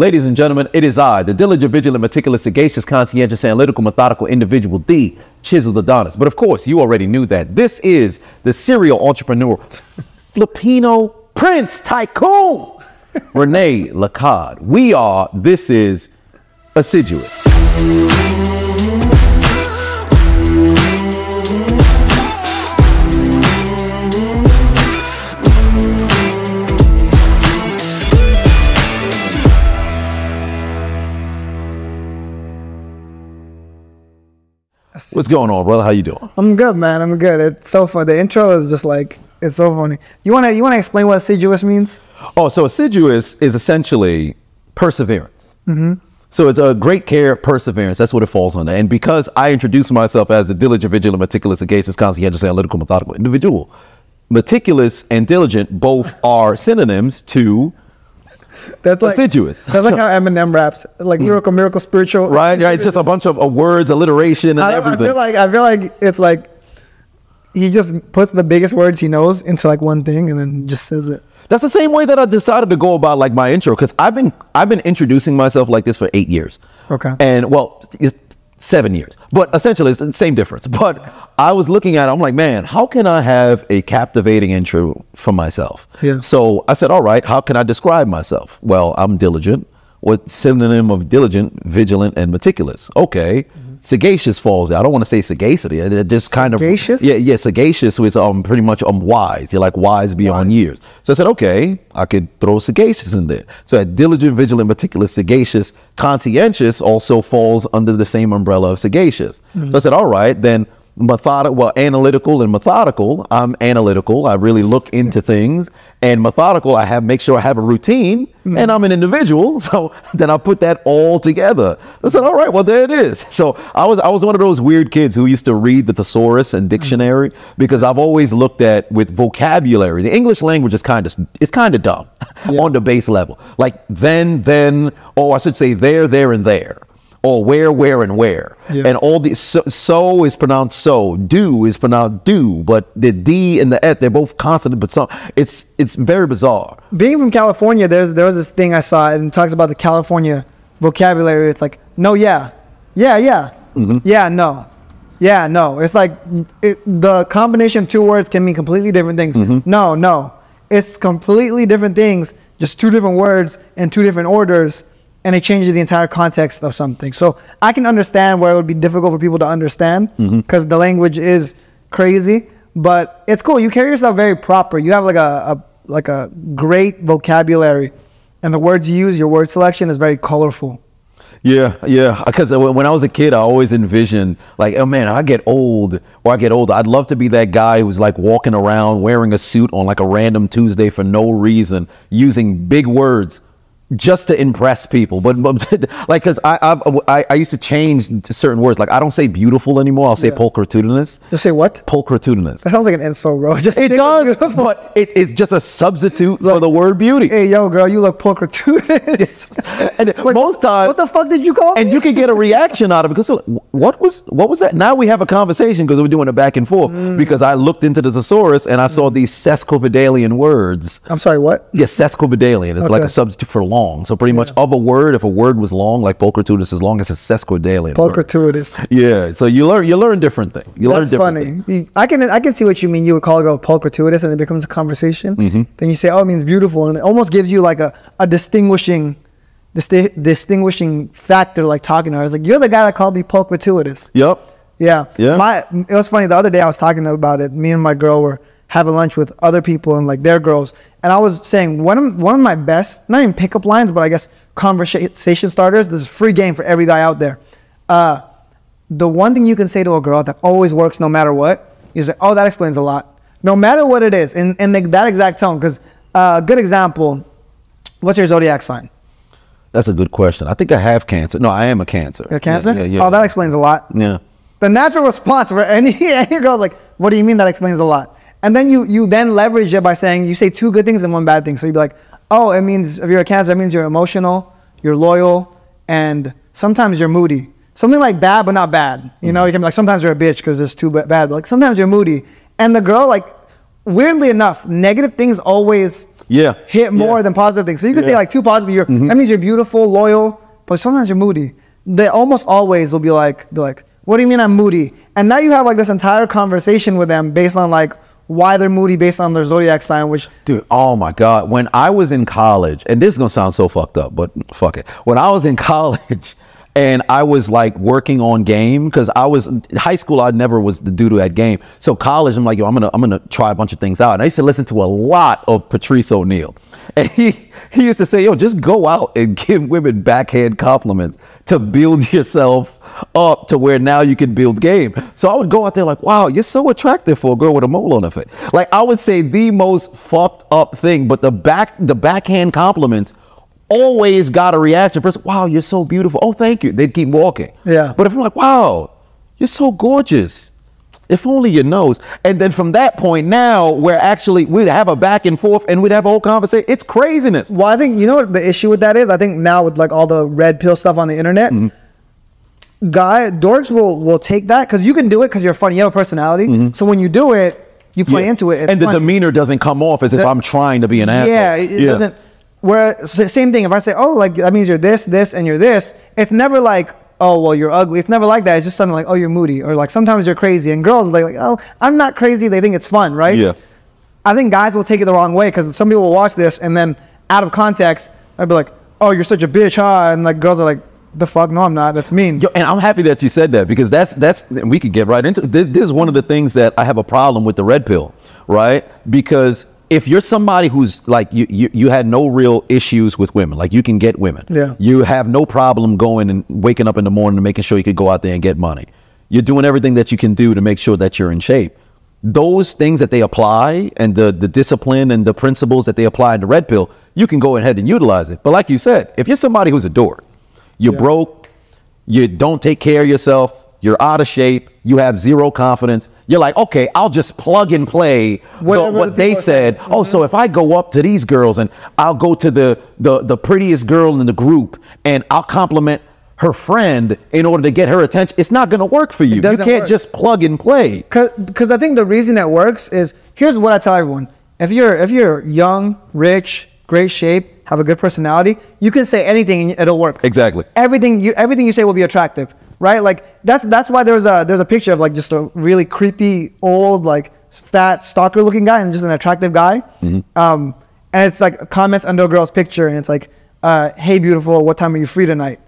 Ladies and gentlemen, it is I, the diligent, vigilant, meticulous, sagacious, conscientious, analytical, methodical individual, the chiseled Adonis. But of course, you already knew that. This is the serial entrepreneur, Filipino Prince Tycoon, Rene Lacade. We are, this is Assiduous. What's going on, brother? How you doing? I'm good, man. I'm good. It's so fun. The intro is just like it's so funny. You wanna you wanna explain what assiduous means? Oh, so assiduous is essentially perseverance. Mm-hmm. So it's a great care, of perseverance. That's what it falls under. And because I introduce myself as the diligent, vigilant, meticulous, sagacious, conscientious, analytical, methodical individual, meticulous and diligent both are synonyms to That's like assiduous. That's like how Eminem raps, like miracle, miracle, spiritual. Right? Right. It's just a bunch of uh, words, alliteration, and I, I everything. feel like I feel like it's like he just puts the biggest words he knows into like one thing and then just says it. That's the same way that I decided to go about like my intro because I've been I've been introducing myself like this for eight years. Okay. And well, seven years, but essentially it's the same difference. But I was looking at it, I'm like, man, how can I have a captivating intro for myself? Yeah. So I said, all right, how can I describe myself? Well, I'm diligent. What synonym of diligent, vigilant, and meticulous? Okay. Sagacious falls. I don't want to say sagacity. It just kind of Sagacious? of yeah, yeah. Sagacious is um pretty much um wise. You're like wise beyond Wise. years. So I said, okay, I could throw sagacious in there. So that diligent, vigilant, meticulous, sagacious, conscientious also falls under the same umbrella of sagacious. So I said, all right, then methodical, well, analytical and methodical. I'm analytical. I really look into things. And methodical, I have make sure I have a routine. And I'm an individual, so then I put that all together. I said, all right, well, there it is. So I was I was one of those weird kids who used to read the thesaurus and dictionary because I've always looked at with vocabulary. The English language is kind of it's kind of dumb on the base level. Like then, then, oh, I should say there, there, and there or where, where, and where. Yeah. And all these so, so is pronounced so, do is pronounced do, but the D and the et, they're both consonant, but some it's it's very bizarre. Being from California, there's there was this thing I saw and it talks about the California vocabulary. It's like no, yeah, yeah, yeah, Mm-hmm. yeah, no, yeah, no. It's like it, the combination of two words can mean completely different things. Mm-hmm. No, no, it's completely different things, just two different words in two different orders, and it changes the entire context of something. So I can understand where it would be difficult for people to understand Mm-hmm. because the language is crazy, but it's cool. You carry yourself very proper. You have like a, a like a great vocabulary, and the words you use, your word selection is very colorful. Yeah, yeah. Because when I was a kid, I always envisioned like, oh man, I get old or I get older. I'd love to be that guy who's like walking around wearing a suit on like a random Tuesday for no reason, using big words just to impress people. But, but like, because I, I've, I I used to change to certain words. Like I don't say beautiful anymore. I'll say Yeah. pulchritudinous. Just say what? Pulchritudinous. That sounds like an insult, bro. Just It does, but it, it's just a substitute for the word beauty. Hey, yo, girl, you look pulchritudinous. and Like, most times, what the fuck did you call and me? you can get a reaction out of it because what was what was that? Now we have a conversation because we're doing a back and forth Mm. because I looked into the thesaurus and I saw these sesquipedalian words. I'm sorry, what? Yes, sesquipedalian is like a substitute for long. So pretty much of a word, if a word was long, like pulchritudinous is long, it's a sesquipedalian. word. Pulchritudinous. Yeah. So you learn you learn different things. You learn That's different funny. things. I can I can see what you mean. You would call a girl pulchrituitous, and it becomes a conversation. Mm-hmm. Then you say, "Oh, it means beautiful," and it almost gives you like a, a distinguishing, disti- distinguishing factor, like talking to her. It's like you're the guy that called me pulchrituitous. Yep. Yeah. Yeah. My it was funny the other day I was talking about it. Me and my girl were having lunch with other people and like their girls, and I was saying one of one of my best, not even pickup lines, but I guess conversation starters. This is a free game for every guy out there. Uh, the one thing you can say to a girl that always works no matter what is like, oh, that explains a lot. No matter what it is, in, in that exact tone. Because uh, good example, what's your zodiac sign? That's a good question. I think I have cancer. No, I am a cancer. You're a cancer? Yeah. yeah, Oh, that explains a lot. yeah. the natural response for any any girl's like, what do you mean that explains a lot? And then you you then leverage it by saying you say two good things and one bad thing. So you'd be like, oh, it means if you're a cancer, it means you're emotional, you're loyal, and sometimes you're moody. Something like bad but not bad. You know, you can be like sometimes you're a bitch because it's too bad. But like sometimes you're moody. And the girl like weirdly enough, negative things always Yeah. hit more Yeah. Mm-hmm. than positive things. So you can say like two positive. You're, That means you're beautiful, loyal, but sometimes you're moody. They almost always will be like, be like, what do you mean I'm moody? And now you have like this entire conversation with them based on like why they're moody based on their zodiac sign, which Dude, oh my God. When I was in college, and this is gonna sound so fucked up, but fuck it. When I was in college and I was like working on game, because I was high school, I never was the dude had game. So college, I'm like, yo, I'm gonna I'm gonna try a bunch of things out. And I used to listen to a lot of Patrice O'Neal. And he he used to say, yo, just go out and give women backhand compliments to build yourself up to where now you can build game. So I would go out there like, wow, you're so attractive for a girl with a mole on her face. Like I would say the most fucked up thing, but the back the backhand compliments always got a reaction. First, wow, you're so beautiful. Oh, thank you. They'd keep walking. Yeah. But if I'm like, wow, you're so gorgeous. If only you knows. And then from that point now, we're actually we'd have a back and forth and we'd have a whole conversation. It's craziness. Well, I think you know what the issue with that is. I think now with like all the red pill stuff on the internet, mm-hmm. guy dorks will will take that because you can do it because you're funny. You have a personality. Mm-hmm. So when you do it, you play Yeah. into it. It's and the funny. demeanor doesn't come off as if The- I'm trying to be an asshole. Yeah, it, it doesn't. Where same thing. If I say, oh, like that means you're this, this, and you're this, it's never like, oh, well, you're ugly. It's never like that. It's just something like, oh, you're moody, or like sometimes you're crazy. And girls, they like, oh, I'm not crazy. They think it's fun, right? Yeah. I think guys will take it the wrong way because some people will watch this and then out of context, I'd be like, oh, you're such a bitch, huh? And like girls are like, the fuck, no, I'm not. That's mean. Yo, and I'm happy that you said that because that's that's we could get right into this, this is one of the things that I have a problem with the red pill, right? Because if you're somebody who's like you, you you had no real issues with women, like you can get women. Yeah. You have no problem going and waking up in the morning and making sure you could go out there and get money. You're doing everything that you can do to make sure that you're in shape. Those things that they apply and the the discipline and the principles that they apply in the red pill, you can go ahead and utilize it. But like you said, if you're somebody who's a dork, you're broke, you don't take care of yourself, you're out of shape, you have zero confidence. You're like, okay, I'll just plug and play the- what the they said. Oh, so mm-hmm. if I go up to these girls and I'll go to the the the prettiest girl in the group and I'll compliment her friend in order to get her attention, it's not going to work for you. You can't work. just plug and play. because I think the reason that works is here's what I tell everyone: if you're if you're young, rich, great shape, have a good personality, you can say anything and it'll work. Exactly. Everything you everything you say will be attractive, right? Like that's that's why there's a there's a picture of like just a really creepy old like fat stalker looking guy and just an attractive guy. Um, and it's like comments under a girl's picture and it's like, uh, "Hey, beautiful, what time are you free tonight?"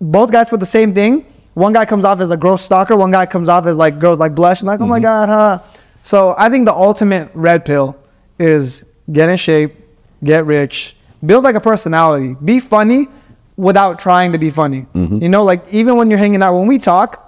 both guys put the same thing. One guy comes off as a gross stalker. One guy comes off as like girls like blush and like, oh my god, huh? So I think the ultimate red pill is get in shape, get rich, build like a personality, be funny without trying to be funny. Mm-hmm. You know, like even when you're hanging out, when we talk,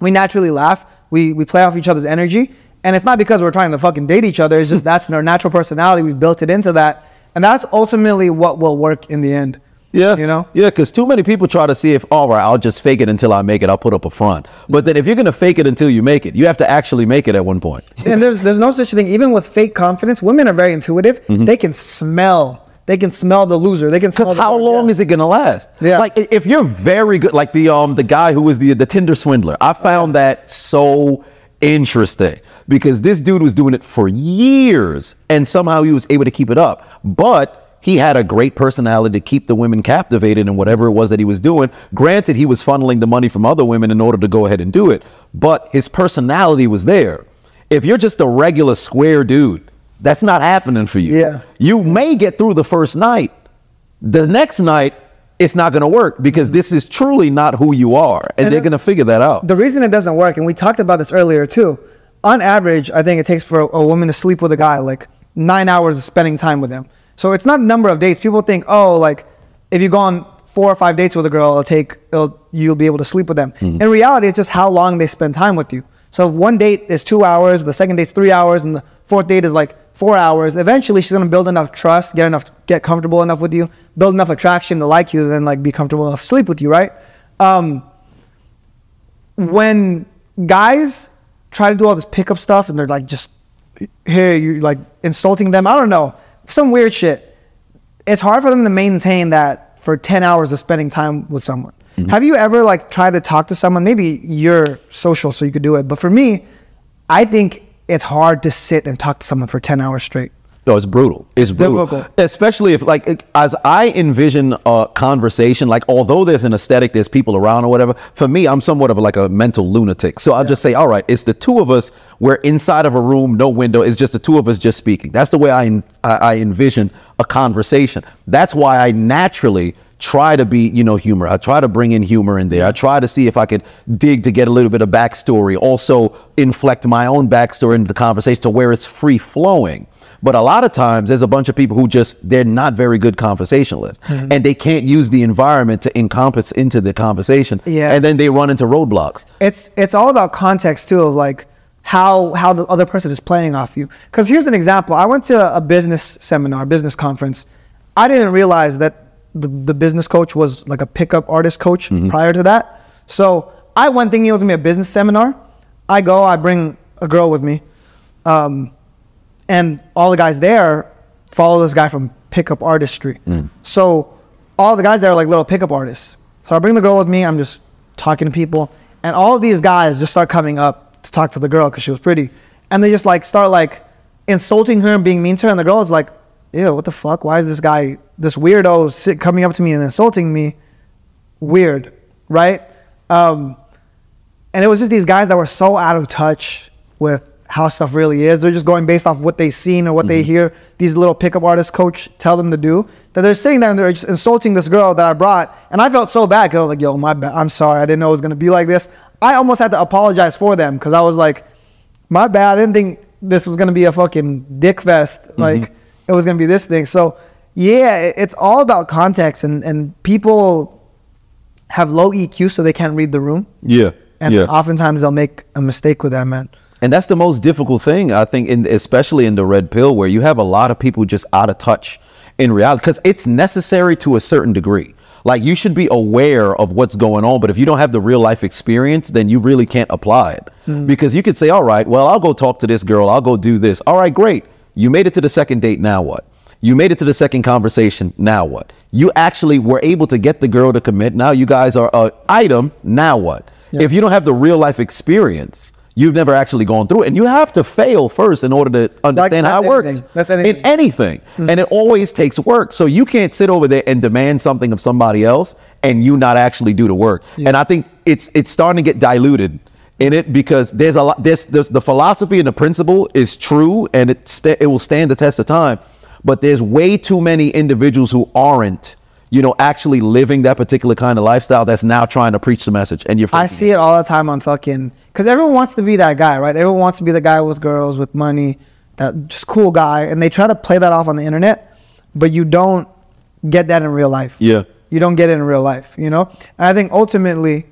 we naturally laugh. We we play off each other's energy, and it's not because we're trying to fucking date each other. It's just that's our natural personality. We've built it into that, and that's ultimately what will work in the end. Yeah. you know. Yeah, because too many people try to see if, all right, I'll just fake it until I make it. I'll put up a front. But then if you're going to fake it until you make it, you have to actually make it at one point. and there's there's no such thing. Even with fake confidence, women are very intuitive. Mm-hmm. They can smell. They can smell the loser. They can smell. The how yeah. long is it gonna last? Yeah. Like if you're very good, like the um the guy who was the the Tinder swindler. I found that so interesting because this dude was doing it for years and somehow he was able to keep it up. But he had a great personality to keep the women captivated in whatever it was that he was doing. Granted, he was funneling the money from other women in order to go ahead and do it, but his personality was there. If you're just a regular square dude, that's not happening for you. Yeah. You may get through the first night, the next night it's not going to work because mm-hmm. this is truly not who you are and, And they're going to figure that out The reason it doesn't work, and we talked about this earlier too. On average, I think it takes for a, a woman to sleep with a guy like nine hours of spending time with him. So it's not number of dates. People think, oh, like if you go on four or five dates with a girl, it'll take it'll, you'll be able to sleep with them. Mm-hmm. In reality, it's just how long they spend time with you. So if one date is two hours, the second date's three hours, and the fourth date is like four hours, eventually she's gonna build enough trust, get enough, get comfortable enough with you, build enough attraction to like you, then like be comfortable enough to sleep with you, right? Um, when guys try to do all this pickup stuff and they're like just hey you like insulting them i don't know some weird shit. It's hard for them to maintain that for 10 hours of spending time with someone. Have you ever like tried to talk to someone? Maybe you're social so you could do it but for me i think it's hard to sit and talk to someone for 10 hours straight No, it's brutal. It's, brutal. difficult. Especially if, like, as I envision a conversation, like, although there's an aesthetic, there's people around or whatever. For me, I'm somewhat of like a mental lunatic. So I'll just say, all right, it's the two of us. We're inside of a room, no window. It's just the two of us just speaking. That's the way I, I envision a conversation. That's why I naturally try to be, you know, humor. I try to bring in humor in there. I try to see if I could dig to get a little bit of backstory. Also, inflect my own backstory into the conversation to where it's free flowing. But a lot of times, there's a bunch of people who just they're not very good conversationalists, mm-hmm. and they can't use the environment to encompass into the conversation. Yeah. and then they run into roadblocks. it's it's all about context too of like how how the other person is playing off you because here's an example i went to a business seminar business conference i didn't realize that the, the business coach was like a pickup artist coach prior to that so i went thinking it was gonna be a business seminar i go i bring a girl with me um, and all the guys there follow this guy from pickup artistry. So all the guys there are like little pickup artists. So I bring the girl with me. I'm just talking to people, and all of these guys just start coming up to talk to the girl because she was pretty, and they just like start like insulting her and being mean to her. And the girl is like, "Ew, what the fuck? Why is this guy, this weirdo, sit, coming up to me and insulting me? Weird, right?" Um, and it was just these guys that were so out of touch with how stuff really is. They're just going based off what they've seen or what they hear these little pickup artist coach tell them to do. That they're sitting there and they're just insulting this girl that I brought, and I felt so bad because I was like, "Yo, my bad. I'm sorry. I didn't know it was gonna be like this." I almost had to apologize for them because I was like, "My bad. I didn't think this was gonna be a fucking dick fest. Like it was gonna be this thing." So yeah, it's all about context, and and people have low EQ, so they can't read the room Yeah, and yeah. oftentimes they'll make a mistake with that man. And that's the most difficult thing, I think, in, especially in the red pill, where you have a lot of people just out of touch in reality, because it's necessary to a certain degree. Like you should be aware of what's going on, but if you don't have the real life experience, then you really can't apply it. Mm. Because you could say, all right, well, I'll go talk to this girl, I'll go do this. All right, great. You made it to the second date, now what? You made it to the second conversation, now what? You actually were able to get the girl to commit. Now you guys are a item, now what? If you don't have the real life experience, you've never actually gone through it. And you have to fail first in order to understand how it works. anything. That's In anything. anything. Mm-hmm. And it always takes work. So you can't sit over there and demand something of somebody else and you not actually do the work. And I think it's it's starting to get diluted in it because there's a lot there's, there's the philosophy and the principle is true and it sta- it will stand the test of time. But there's way too many individuals who aren't you know, actually living that particular kind of lifestyle that's now trying to preach the message. And you're I see it all the time on fucking because everyone wants to be that guy, right? Everyone wants to be the guy with girls with money, that just cool guy, and they try to play that off on the internet, but you don't get that in real life. Yeah. you don't get it in real life, you know. And I think ultimately,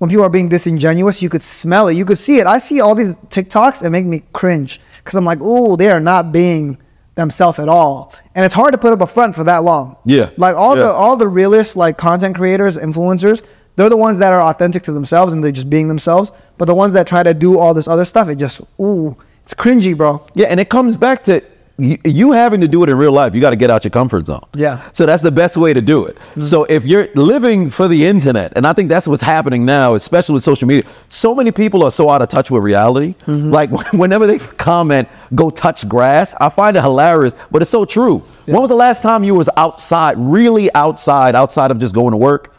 when people are being disingenuous, you could smell it, you could see it. I see all these TikToks and make me cringe because I'm like, oh, they are not being themselves at all, and it's hard to put up a front for that long. Yeah. like all Yeah. the all the realist like content creators, influencers, they're the ones that are authentic to themselves and they're just being themselves. But the ones that try to do all this other stuff, it just ooh, it's cringy, bro. Yeah, and it comes back to you, you having to do it in real life. You got to get out your comfort zone. Yeah. So that's the best way to do it. Mm-hmm. So if you're living for the internet, and I think that's what's happening now, especially with social media, so many people are so out of touch with reality. Mm-hmm. Like whenever they comment, "Go touch grass," I find it hilarious, but it's so true. When was the last time you was outside, really outside, outside of just going to work?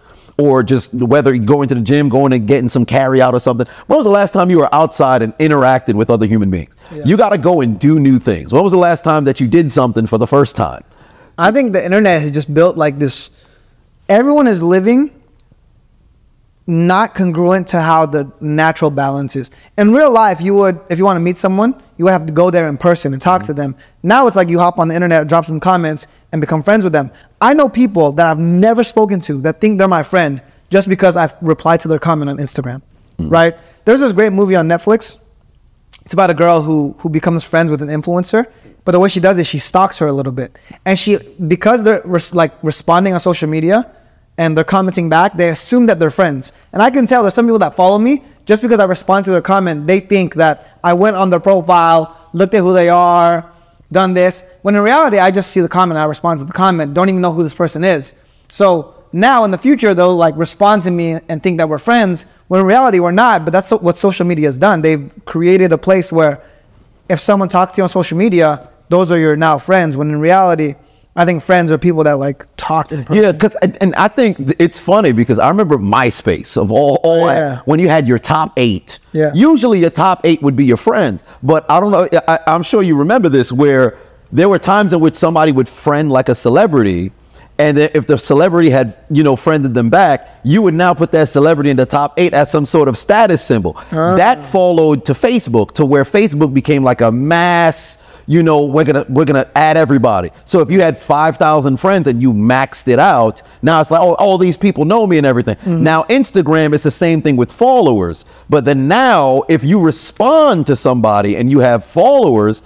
Or just whether going to the gym, going and getting some carry out or something. When was the last time you were outside and interacted with other human beings? You got to go and do new things. When was the last time that you did something for the first time? I think the internet has just built like this. Everyone is living not congruent to how the natural balance is. In real life, you would, if you want to meet someone, you would have to go there in person and talk to them. Now it's like you hop on the internet, drop some comments, and become friends with them. I know people that I've never spoken to that think they're my friend just because I've replied to their comment on Instagram. Mm. Right? There's this great movie on Netflix it's about a girl who who becomes friends with an influencer but the way she does it she stalks her a little bit and she because they're res- like responding on social media and they're commenting back they assume that they're friends and i can tell there's some people that follow me just because i respond to their comment they think that i went on their profile looked at who they are done this when in reality i just see the comment i respond to the comment don't even know who this person is so now in the future they'll like respond to me and think that we're friends when in reality we're not but that's what social media has done they've created a place where if someone talks to you on social media those are your now friends. When in reality, I think friends are people that like talk in person. Yeah, because and, and I think it's funny because I remember MySpace of all all oh, Yeah. when you had your top eight. Yeah. Usually your top eight would be your friends, but I don't know. I, I'm sure you remember this where there were times in which somebody would friend like a celebrity. And then if the celebrity had, you know, friended them back, you would now put that celebrity in the top eight as some sort of status symbol. Ah. That followed to Facebook, to where Facebook became like a mass you know we're gonna we're gonna add everybody. So if you had 5000 friends and you maxed it out now it's like oh all these people know me and everything. Mm-hmm. Now instagram is the same thing with followers but then now if you respond to somebody and you have followers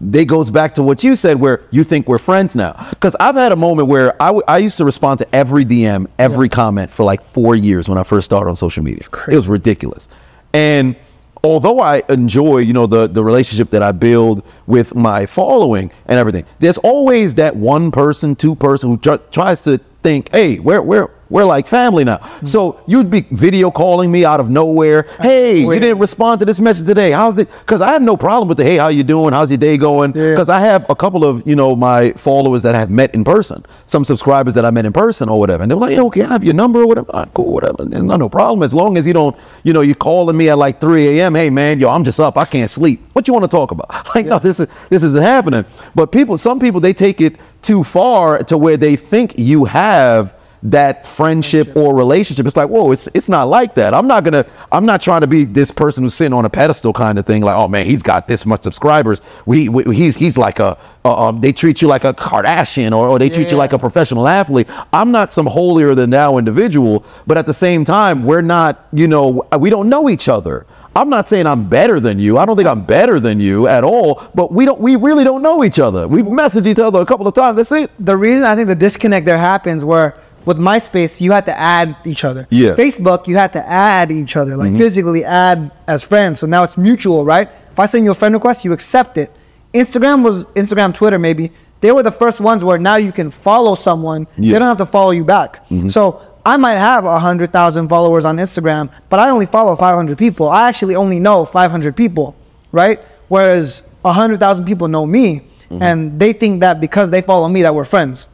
they goes back to what you said where you think we're friends now. Because i've had a moment where I, w- I used to respond to every dm every comment for like four years when i first started on social media. It was ridiculous. And although I enjoy, you know, the the relationship that I build with my following and everything, there's always that one person, two person who tr- tries to think, hey, we're we're we're like family now. So you'd be video calling me out of nowhere. Hey, you didn't respond to this message today. How's it? Because I have no problem with the hey, how you doing? How's your day going? Yeah. Because I have a couple of you know my followers that I have met in person, some subscribers that I met in person or whatever, and they're like, "Hey, okay, I have your number or whatever. Ah, cool, whatever. There's not no problem as long as you don't, you know, you're calling me at like 3 a.m. Hey, man, yo, I'm just up. I can't sleep. What you want to talk about? Like, no, this is this isn't happening. But people, some people, they take it too far to where they think you have that friendship or relationship. It's like, whoa, it's it's not like that. I'm not gonna. I'm not trying to be this person who's sitting on a pedestal kind of thing. Like, oh man, he's got this much subscribers. We, we he's he's like a. Uh, um, they treat you like a Kardashian, or, or they treat you like a professional athlete. I'm not some holier than thou individual, but at the same time, we're not. You know, we don't know each other. I'm not saying I'm better than you. I don't think I'm better than you at all. But we don't. We really don't know each other. We've messaged each other a couple of times. That's it. the reason I think the disconnect there happens where with MySpace you had to add each other. Yeah. Mm-hmm. Facebook you had to add each other, like physically add as friends. So now it's mutual, right? If I send you a friend request, you accept it. Instagram was Instagram, Twitter maybe. They were the first ones where now you can follow someone. Yeah. They don't have to follow you back. So I might have a hundred thousand followers on Instagram, but I only follow 500 people. I actually only know 500 people, right? Whereas a hundred thousand people know me, and they think that because they follow me that we're friends.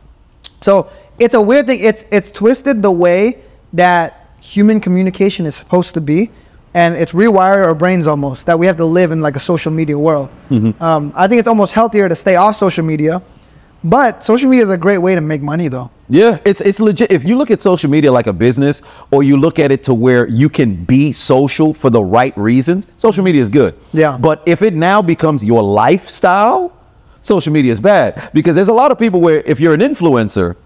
So it's a weird thing. It's it's twisted the way that human communication is supposed to be, and it's rewired our brains almost that we have to live in like a social media world. Um, I think it's almost healthier to stay off social media, but social media is a great way to make money though. Yeah, it's it's legit. If you look at social media like a business, or you look at it to where you can be social for the right reasons, social media is good. Yeah. But if it now becomes your lifestyle, social media is bad because there's a lot of people where if you're an influencer,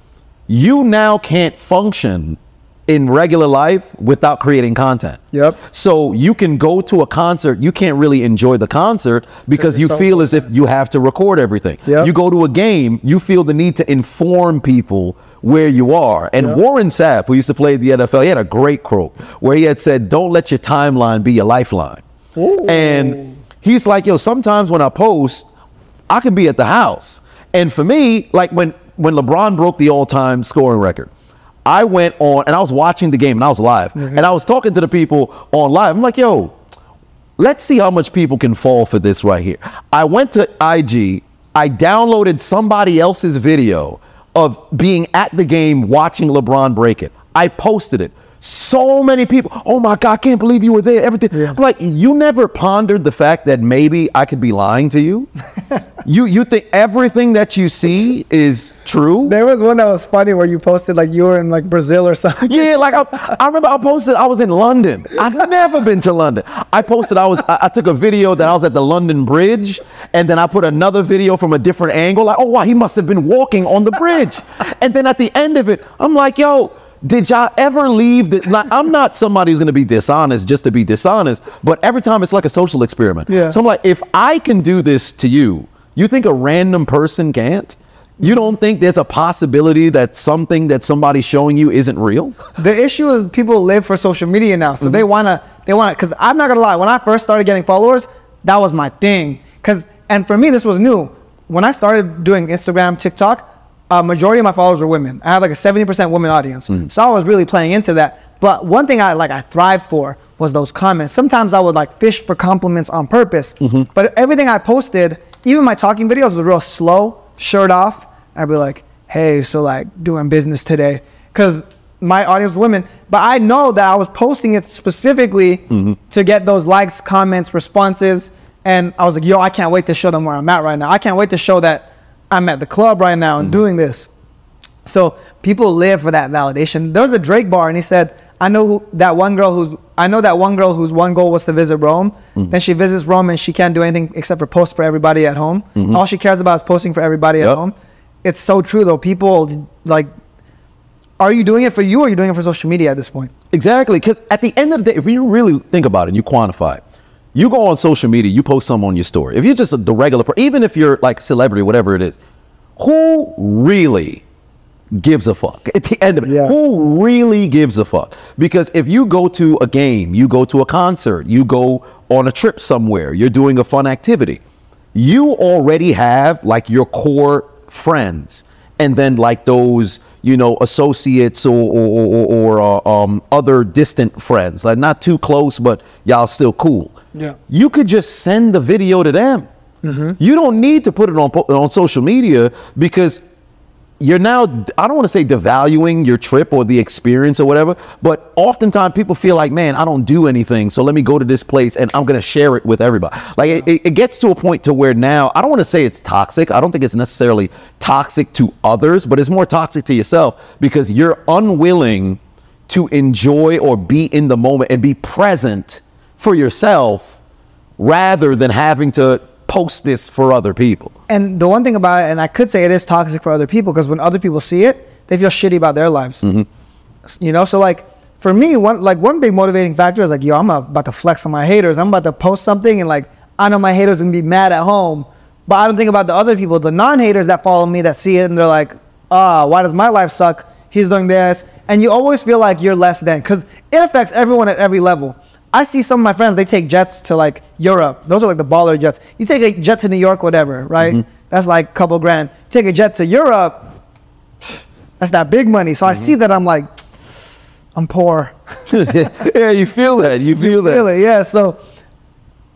you now can't function in regular life without creating content. Yep. So you can go to a concert, you can't really enjoy the concert because you feel as if you have to record everything. Yep. You go to a game, you feel the need to inform people where you are. And Yep. Warren Sapp, who used to play the NFL, he had a great quote where he had said, "Don't let your timeline be your lifeline." Ooh. And he's like, "Yo, sometimes when I post, I can be at the house." And for me, like when when LeBron broke the all-time scoring record, I went on and I was watching the game and I was live. Mm-hmm. And I was talking to the people on live. I'm like, "Yo, let's see how much people can fall for this right here. I went to IG, I downloaded somebody else's video of being at the game watching LeBron break it. I posted it. So many people, oh my God, I can't believe you were there. Everything. Yeah. I'm like, you never pondered the fact that maybe I could be lying to you? you you think everything that you see is true? There was one that was funny where you posted like you were in like Brazil or something. Yeah, like I, I remember I posted I was in London. I've never been to London. I posted I was I, I took a video that I was at the London Bridge, and then I put another video from a different angle. Like, oh wow, he must have been walking on the bridge. And then at the end of it, I'm like, yo. Did y'all ever leave? The, like, I'm not somebody who's gonna be dishonest just to be dishonest, but every time it's like a social experiment. Yeah. So I'm like, if I can do this to you, you think a random person can't? You don't think there's a possibility that something that somebody's showing you isn't real? The issue is people live for social media now, so mm-hmm. they wanna they wanna. Cause I'm not gonna lie, when I first started getting followers, that was my thing. Cause and for me this was new. When I started doing Instagram, TikTok, a majority of my followers were women. I had like a 70% women audience, mm-hmm. so I was really playing into that. But one thing I like I thrived for was those comments. Sometimes I would like fish for compliments on purpose, mm-hmm. but everything I posted even my talking videos was real slow, shirt off. I'd be like, hey, so like doing business today. Cause my audience is women, but I know that I was posting it specifically mm-hmm. to get those likes, comments, responses. And I was like, yo, I can't wait to show them where I'm at right now. I can't wait to show that I'm at the club right now and mm-hmm. doing this. So people live for that validation. There was a Drake bar, and he said, "I know who, that one girl who's I know that one girl whose one goal was to visit Rome. Mm-hmm. Then she visits Rome, and she can't do anything except for post for everybody at home. Mm-hmm. All she cares about is posting for everybody at home. It's so true though. People like, are you doing it for you, or are you doing it for social media at this point? Exactly, because at the end of the day, if you really think about it, and you quantify it. You go on social media, you post something on your story. If you're just a, the regular, even if you're like celebrity, whatever it is, who really gives a fuck at the end of it? Yeah. Who really gives a fuck? Because if you go to a game, you go to a concert, you go on a trip somewhere, you're doing a fun activity, you already have like your core friends, and then like those you know associates or or, or, or uh, um, other distant friends, like not too close, but y'all still cool. Yeah. You could just send the video to them. Mm-hmm. You don't need to put it on on social media because you're now I don't want to say devaluing your trip or the experience or whatever, but oftentimes people feel like, man, I don't do anything, so let me go to this place and I'm gonna share it with everybody. Like it- it, it gets to a point to where now I don't want to say it's toxic. I don't think it's necessarily toxic to others, but it's more toxic to yourself because you're unwilling to enjoy or be in the moment and be present for yourself rather than having to post this for other people. And the one thing about it, and I could say it is toxic for other people, because when other people see it, they feel shitty about their lives. You know, so like for me, one like one big motivating factor is like, yo, I'm about to flex on my haters. I'm about to post something, and like I know my haters gonna be mad at home, but I don't think about the other people, the non-haters that follow me that see it, and they're like, ah, why does my life suck? He's doing this, and you always feel like you're less than, because it affects everyone at every level. I see some of my friends, they take jets to like Europe. Those are like the baller jets. You take a jet to New York, whatever, right? That's like a couple grand. You take a jet to Europe, that's that big money. So I see that I'm like, I'm poor. yeah, you feel that. You feel that. Feel it, yeah. So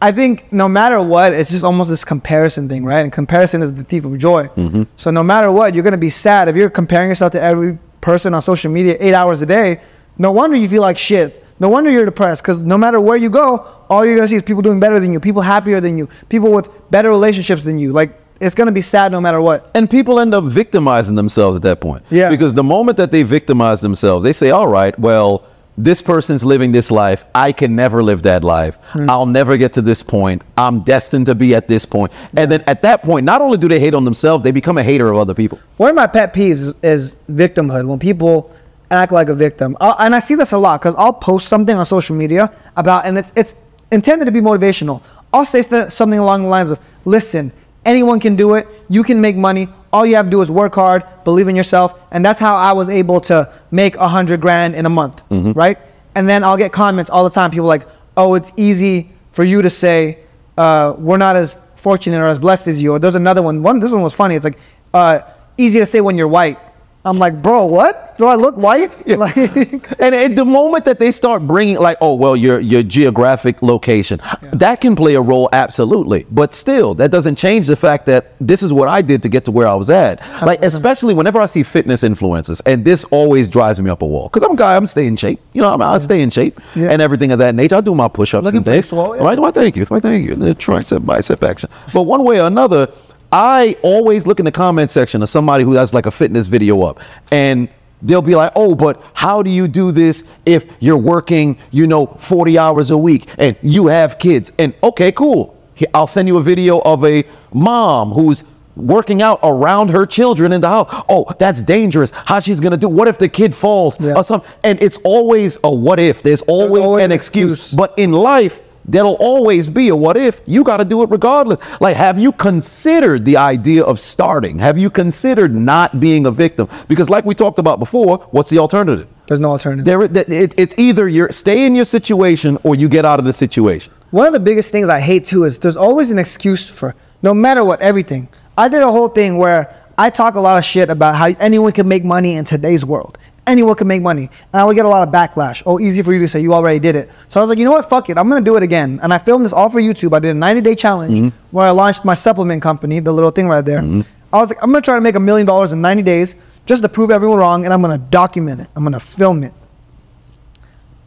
I think no matter what, it's just almost this comparison thing, right? And comparison is the thief of joy. Mm-hmm. So no matter what, you're gonna be sad if you're comparing yourself to every person on social media eight hours a day. No wonder you feel like shit. No wonder you're depressed because no matter where you go, all you're gonna see is people doing better than you, people happier than you, people with better relationships than you. Like it's gonna be sad no matter what. And people end up victimizing themselves at that point. Yeah. Because the moment that they victimize themselves, they say, all right, well, this person's living this life. I can never live that life. Hmm. I'll never get to this point. I'm destined to be at this point. And then at that point, not only do they hate on themselves, they become a hater of other people. One of my pet peeves is victimhood. When people act like a victim, i and I see this a lot because I'll post something on social media about, and it's it's intended to be motivational. I'll say something along the lines of, "Listen, anyone can do it. You can make money. All you have to do is work hard, believe in yourself." And that's how I was able to make a hundred grand in a month, right? And then I'll get comments all the time. People like, "Oh, it's easy for you to say." uh, we're not as fortunate or as blessed as you. Or there's another one. One this one was funny. It's like uh, easy to say when you're white. I'm like, bro, what? Do I look white? Like, And at the moment that they start bringing, like, oh, well, your your geographic location, that can play a role, absolutely. But still, that doesn't change the fact that this is what I did to get to where I was at. Like, especially whenever I see fitness influencers, and this always drives me up a wall. Because I'm a guy, I'm staying in shape. You know, I'm, I stay in shape Yeah. and everything of that nature. I do my push-ups Looking and things. swole, yeah. Right? Why, thank you. Why, thank you. The tricep, bicep action. But one way or another, I always look in the comment section of somebody who has like a fitness video up and they'll be like, oh, but how do you do this if you're working, you know, 40 hours a week and you have kids? And okay, cool. I'll send you a video of a mom who's working out around her children in the house. Oh, that's dangerous. How she's gonna do? What if the kid falls Yeah. or something? And it's always a what if. There's always, always an an excuse. excuse. But in life, there'll always be a what if. You got to do it regardless. Like, have you considered the idea of starting? Have you considered not being a victim? Because, like we talked about before, what's the alternative? there's no alternative. There, it, it's either you stay in your situation or you get out of the situation. One of the biggest things I hate too is there's always an excuse for no matter what everything. I did a whole thing where I talk a lot of shit about how anyone can make money in today's world. Anyone can make money. And I would get a lot of backlash. Oh, easy for you to say. You already did it. So I was like, you know what? Fuck it. I'm gonna do it again. And I filmed this all for YouTube. I did a 90 day challenge mm-hmm. where I launched my supplement company, the little thing right there. Mm-hmm. I was like, I'm gonna try to make a million dollars in 90 days just to prove everyone wrong, and I'm gonna document it. I'm gonna film it.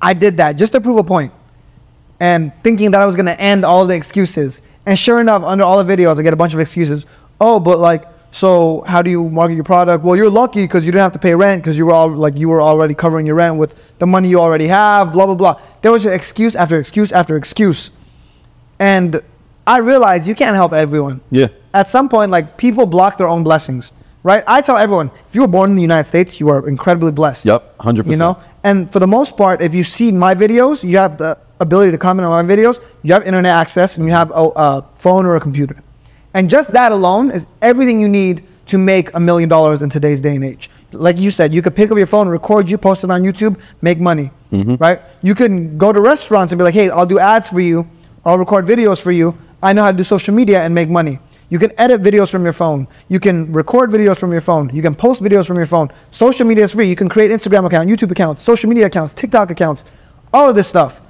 I did that just to prove a point and thinking that I was gonna end all the excuses. And sure enough, under all the videos, I get a bunch of excuses. Oh, but like, so how do you market your product? Well, you're lucky because you didn't have to pay rent because you were all like you were already covering your rent with the money you already have. Blah blah blah. There was excuse after excuse after excuse, and I realized you can't help everyone. Yeah. At some point, like people block their own blessings, right? I tell everyone, if you were born in the United States, you are incredibly blessed. Yep, 100%. You know, and for the most part, if you see my videos, you have the ability to comment on my videos. You have internet access, and you have a, a phone or a computer, and just that alone is everything you need to make a million dollars in today's day and age. Like you said, you could pick up your phone, record you, post it on YouTube, make money, mm-hmm. right? You can go to restaurants and be like, hey, I'll do ads for you, I'll record videos for you. I know how to do social media and make money. You can edit videos from your phone. You can record videos from your phone. You can post videos from your phone. Social media is free. You can create Instagram account, YouTube accounts, social media accounts, TikTok accounts, all of this stuff.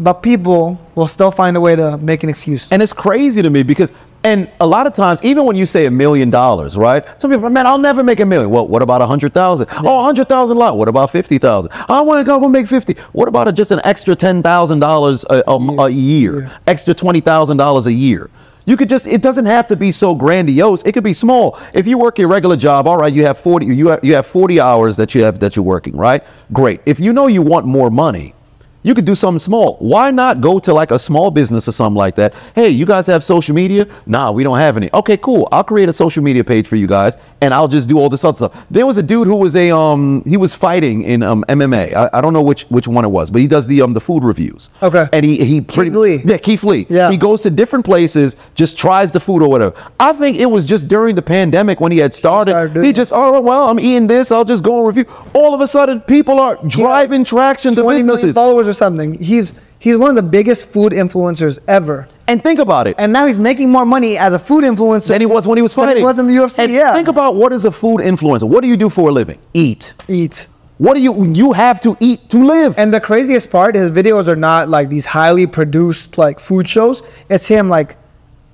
But people will still find a way to make an excuse. And it's crazy to me because, and a lot of times, even when you say a million dollars, right? Some people, man, I'll never make a million. Well, what about a hundred thousand? Oh, a hundred thousand lot. What about fifty thousand? I want to go make fifty. What about a, just an extra ten thousand dollars a a year? Yeah. Extra twenty thousand dollars a year. You could just, it doesn't have to be so grandiose. It could be small. If you work your regular job, all right, you have 40, you have, you have 40 hours that you have, that you're working, right? Great. If you know you want more money, you could do something small. Why not go to like a small business or something like that? Hey, you guys have social media? Nah, we don't have any. Okay, cool. I'll create a social media page for you guys, and I'll just do all this other stuff. There was a dude who was a um he was fighting in um MMA. I, I don't know which which one it was, but he does the um the food reviews. Okay. And he he pretty Lee. yeah Keith Lee. Yeah. He goes to different places, just tries the food or whatever. I think it was just during the pandemic when he had started. started doing he just oh well I'm eating this. I'll just go and review. All of a sudden, people are driving traction to 20 million businesses. followers or something. He's he's one of the biggest food influencers ever. And think about it. And now he's making more money as a food influencer than he was when he was fighting. he was in the UFC. And yeah. Think about what is a food influencer. What do you do for a living? Eat. eat. What do you you have to eat to live? And the craziest part, his videos are not like these highly produced like food shows. It's him like,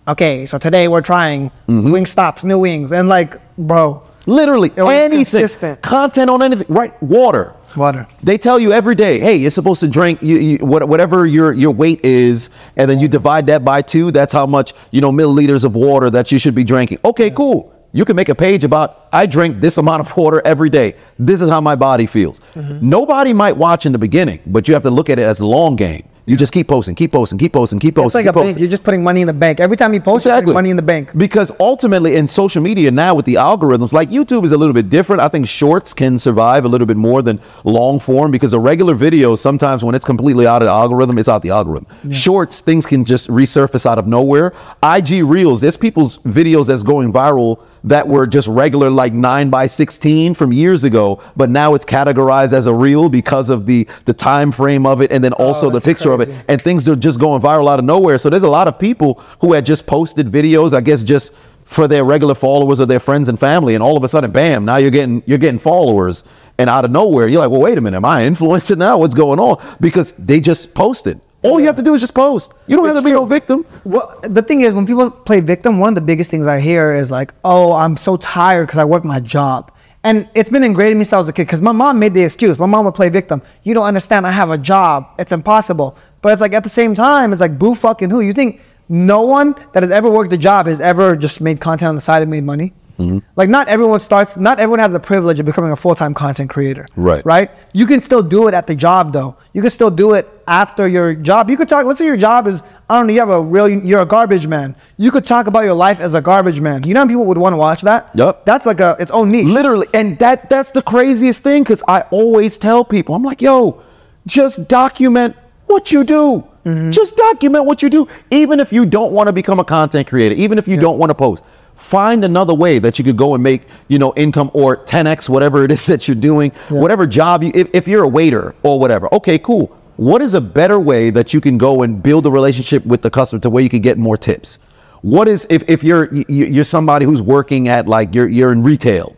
okay, so today we're trying Mm-hmm. Wingstop's, new wings, and like, bro, Literally was anything. consistent. Content on anything. Right. Water. water. They tell you every day, hey, you're supposed to drink you, you, whatever your, your weight is, and then you divide that by two. That's how much you know milliliters of water that you should be drinking. Okay, cool. You can make a page about I drink this amount of water every day. This is how my body feels. Mm-hmm. Nobody might watch in the beginning, but you have to look at it as a long game. You just keep posting, keep posting, keep posting, keep posting. It's like keep a bank. You're just putting money in the bank. Every time you post, you're putting money in the bank. Because ultimately, in social media now with the algorithms, like YouTube is a little bit different. I think shorts can survive a little bit more than long form because a regular video, sometimes when it's completely out of the algorithm, it's out the algorithm. Shorts, things can just resurface out of nowhere. IG Reels, there's people's videos that's going viral that were just regular like 9 by 16 from years ago but now it's categorized as a reel because of the the time frame of it and then oh, also the that's picture of it and things are just going viral out of nowhere. So there's a lot of people who had just posted videos, I guess, just for their regular followers or their friends and family, and all of a sudden, bam! Now you're getting you're getting followers, and out of nowhere, you're like, well, wait a minute, am I influencing now? What's going on? Because they just posted. All you have to do is just post. You don't have to be no victim. Well, the thing is, when people play victim, one of the biggest things I hear is like, "Oh, I'm so tired because I work my job." And it's been ingrained in me since I was a kid. Because my mom made the excuse. My mom would play victim. You don't understand. I have a job. It's impossible. But it's like at the same time, it's like boo fucking who. You think no one that has ever worked a job has ever just made content on the side and made money? Mm-hmm. Like not everyone starts. Not everyone has the privilege of becoming a full time content creator. Right. Right. You can still do it at the job though. You can still do it after your job. You could talk. Let's say your job is I don't know. You have a real. You're a garbage man. You could talk about your life as a garbage man. You know how people would want to watch that. Yup. That's like a its own niche. Literally, and that that's the craziest thing because I always tell people, I'm like, yo, just document what you do. Just document what you do, even if you don't want to become a content creator, even if you don't want to post. Find another way that you could go and make, you know, income or 10x whatever it is that you're doing, whatever job you. If, if you're a waiter or whatever, okay, cool. What is a better way that you can go and build a relationship with the customer to where you can get more tips? What is if, if you're you- you're somebody who's working at like you're you're in retail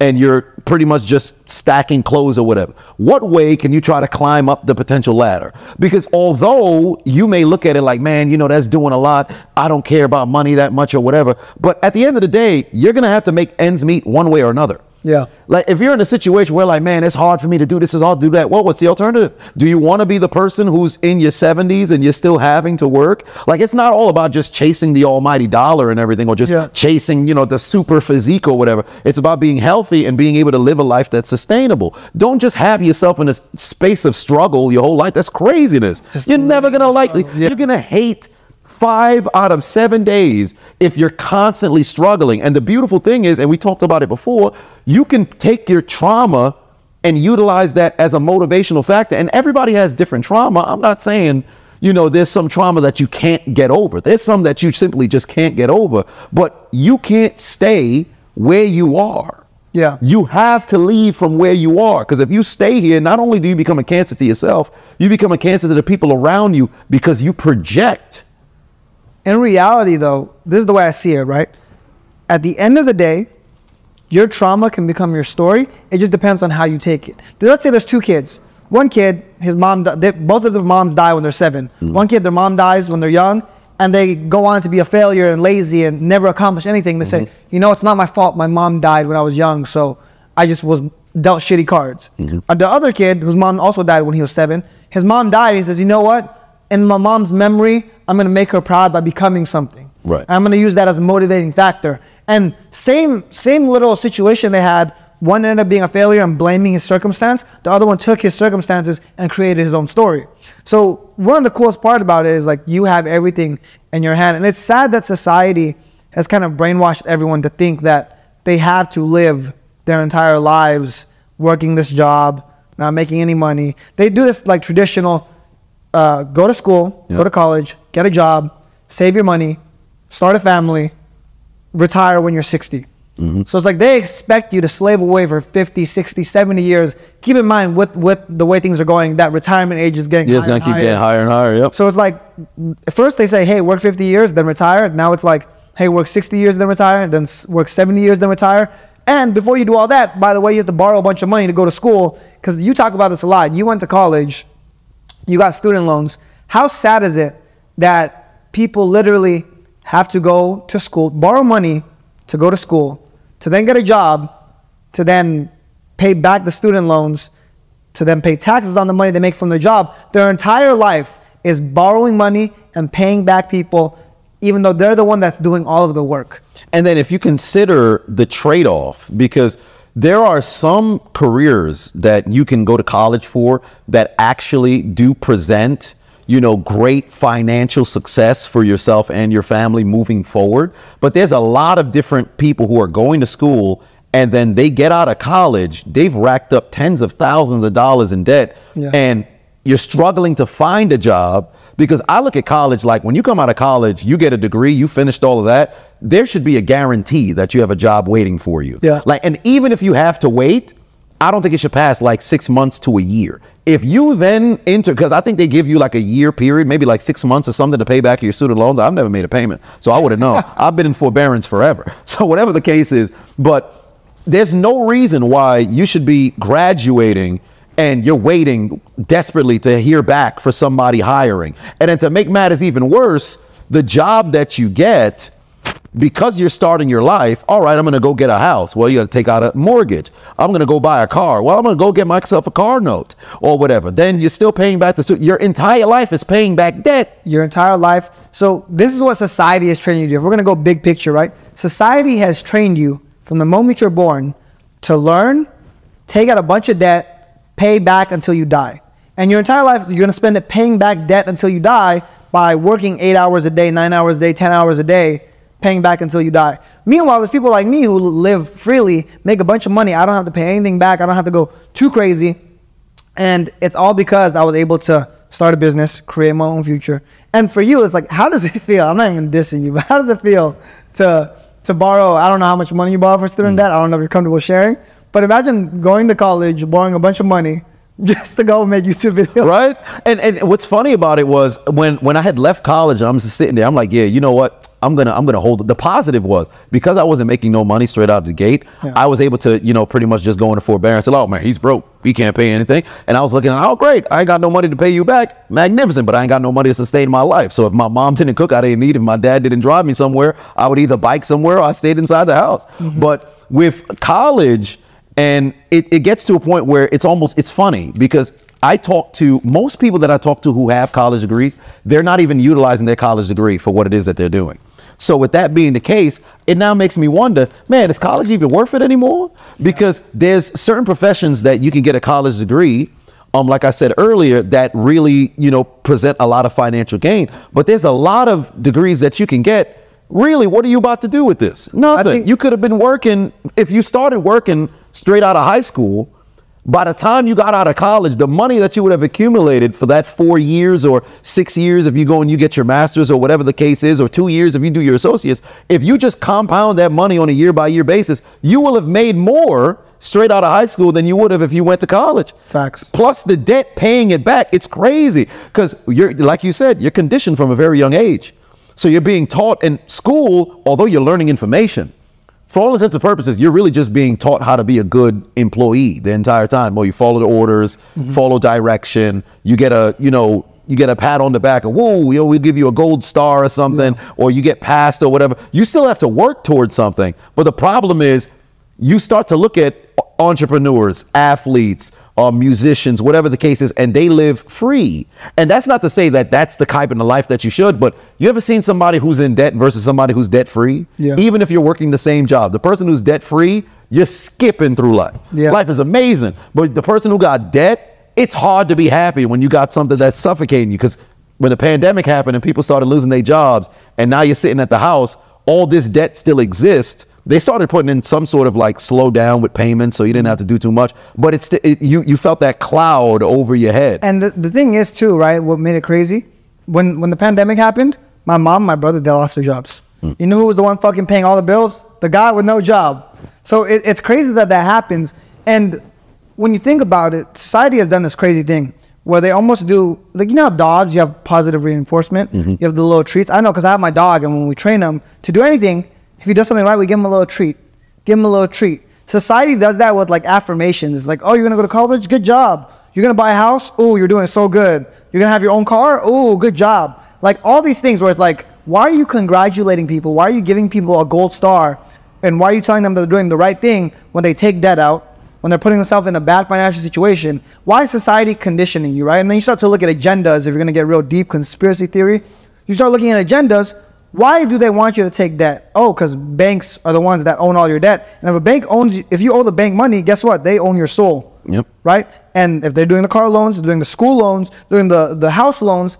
and you're pretty much just stacking clothes or whatever. What way can you try to climb up the potential ladder? Because although you may look at it like, man, you know, that's doing a lot. I don't care about money that much or whatever. But at the end of the day, you're going to have to make ends meet one way or another. Yeah. Like if you're in a situation where like, man, it's hard for me to do this, is I'll do that. Well, what's the alternative? Do you want to be the person who's in your 70s and you're still having to work? Like it's not all about just chasing the almighty dollar and everything or just Yeah. chasing, you know, the super physique or whatever. It's about being healthy and being able to live a life that's sustainable. Don't just have yourself in a space of struggle your whole life. That's craziness. Just you're never gonna like. Yeah. you're gonna hate five out of seven days if you're constantly struggling. And the beautiful thing is, and we talked about it before, you can take your trauma and utilize that as a motivational factor. And everybody has different trauma. I'm not saying, you know, there's some trauma that you can't get over. There's some that you simply just can't get over. But you can't stay where you are. Yeah. You have to leave from where you are. Because if you stay here, not only do you become a cancer to yourself, you become a cancer to the people around you because you project. In reality, though, this is the way I see it, right? At the end of the day, your trauma can become your story. It just depends on how you take it. Let's say there's two kids. One kid, his mom, they, both of their moms die when they're 7 mm. One kid, their mom dies when they're young, and they go on to be a failure and lazy and never accomplish anything. They say, mm-hmm. you know, it's not my fault. My mom died when I was young, so I just was dealt shitty cards. Mm-hmm. Uh, the other kid, whose mom also died when he was seven, his mom died. He says, you know what? In my mom's memory, I'm gonna make her proud by becoming something. Right. I'm gonna use that as a motivating factor. And same same little situation they had. One ended up being a failure and blaming his circumstance. The other one took his circumstances and created his own story. So one of the coolest part about it is like you have everything in your hand. And it's sad that society has kind of brainwashed everyone to think that they have to live their entire lives working this job, not making any money. They do this like traditional uh, go to school, Yeah. go to college, get a job, save your money, start a family, retire when you're 60. Mm-hmm. So it's like they expect you to slave away for 50, 60, 70 years. Keep in mind with, with the way things are going, that retirement age is getting Yeah, it's gonna and keep getting higher and higher. Yep. So it's like at first they say, hey, work 50 years, then retire. Now it's like, hey, work 60 years, then retire, then work 70 years, then retire. And before you do all that, by the way, you have to borrow a bunch of money to go to school because you talk about this a lot. You went to college, you got student loans. How sad is it that people literally have to go to school, borrow money to go to school, to then get a job, to then pay back the student loans, to then pay taxes on the money they make from their job. Their entire life is borrowing money and paying back people, even though they're the one that's doing all of the work. And then if you consider the trade off, because there are some careers that you can go to college for that actually do present you know great financial success for yourself and your family moving forward but there's a lot of different people who are going to school and then they get out of college they've racked up tens of thousands of dollars in debt Yeah. and you're struggling to find a job because I look at college like when you come out of college, you get a degree, you finished all of that, there should be a guarantee that you have a job waiting for you. Yeah. Like and even if you have to wait, I don't think it should pass like 6 months to a year. If you then enter cuz I think they give you like a year period, maybe like 6 months or something to pay back your student loans. I've never made a payment. So I wouldn't know. I've been in forbearance forever. So whatever the case is, but there's no reason why you should be graduating and you're waiting desperately to hear back for somebody hiring. And then to make matters even worse, the job that you get, because you're starting your life, all right, I'm going to go get a house. Well, you got to take out a mortgage. I'm going to go buy a car. Well, I'm going to go get myself a car note or whatever. Then you're still paying back the stu- your entire life is paying back debt. your entire life. So this is what society has trained you to do. If we're gonna go big picture, right? Society has trained you from the moment you're born to learn, take out a bunch of debt, pay back until you die. And your entire life, you're gonna spend it paying back debt until you die by working eight hours a day, nine hours a day, ten hours a day, paying back until you die. Meanwhile, there's people like me who live freely, make a bunch of money. I don't have to pay anything back. I don't have to go too crazy. And it's all because I was able to start a business, create my own future. And for you, it's like, how does it feel? I'm not even dissing you, but how does it feel to to borrow? I don't know how much money you borrow for student hmm. debt. I don't know if you're comfortable sharing. But imagine going to college, borrowing a bunch of money, just to go make YouTube videos. right? And and what's funny about it was when when I had left college, I'm just sitting there. I'm like, yeah, you know what? I'm gonna I'm gonna hold it. The positive was because I wasn't making no money straight out of the gate. Yeah. I was able to you know pretty much just go into forbearance. and Say, oh man, he's broke. He can't pay anything. And I was looking, oh great, I ain't got no money to pay you back. Magnificent, but I ain't got no money to sustain my life. So if my mom didn't cook, I didn't eat. If my dad didn't drive me somewhere, I would either bike somewhere or I stayed inside the house. Mm-hmm. But with college and it, it gets to a point where it's almost it's funny because i talk to most people that i talk to who have college degrees they're not even utilizing their college degree for what it is that they're doing so with that being the case it now makes me wonder man is college even worth it anymore because there's certain professions that you can get a college degree um, like I said earlier, that really, you know, present a lot of financial gain. But there's a lot of degrees that you can get. Really, what are you about to do with this? Nothing. think- you could have been working if you started working straight out of high school. By the time you got out of college, the money that you would have accumulated for that four years or six years, if you go and you get your master's or whatever the case is, or two years if you do your associates, if you just compound that money on a year by year basis, you will have made more straight out of high school than you would have if you went to college Facts. plus the debt paying it back it's crazy because you're like you said you're conditioned from a very young age so you're being taught in school although you're learning information for all intents and purposes you're really just being taught how to be a good employee the entire time well you follow the orders mm-hmm. follow direction you get a you know you get a pat on the back of whoa, yo, we'll give you a gold star or something, or you get passed or whatever. You still have to work towards something. But the problem is you start to look at entrepreneurs, athletes, uh, musicians, whatever the case is, and they live free. And that's not to say that that's the type of the life that you should, but you ever seen somebody who's in debt versus somebody who's debt free? Yeah. Even if you're working the same job, the person who's debt free, you're skipping through life. Yeah. Life is amazing. But the person who got debt, it's hard to be happy when you got something that's suffocating you. Because when the pandemic happened and people started losing their jobs, and now you're sitting at the house, all this debt still exists. They started putting in some sort of like slow down with payments, so you didn't have to do too much. But it's st- it, you you felt that cloud over your head. And the, the thing is too, right? What made it crazy? When when the pandemic happened, my mom, my brother, they lost their jobs. Hmm. You know who was the one fucking paying all the bills? The guy with no job. So it, it's crazy that that happens. And when you think about it, society has done this crazy thing where they almost do like you know how dogs you have positive reinforcement. Mm-hmm. You have the little treats. I know because I have my dog, and when we train them to do anything, if he does something right, we give him a little treat. Give him a little treat. Society does that with like affirmations. Like, oh, you're gonna go to college? Good job. You're gonna buy a house? Oh, you're doing so good. You're gonna have your own car? Oh, good job. Like all these things where it's like, why are you congratulating people? Why are you giving people a gold star? And why are you telling them they're doing the right thing when they take debt out, when they're putting themselves in a bad financial situation? Why is society conditioning you, right? And then you start to look at agendas if you're gonna get real deep conspiracy theory. You start looking at agendas. Why do they want you to take debt? Oh, because banks are the ones that own all your debt. And if a bank owns, you- if you owe the bank money, guess what? They own your soul Yep. right? And if they're doing the car loans, they're doing the school loans, doing the, the house loans,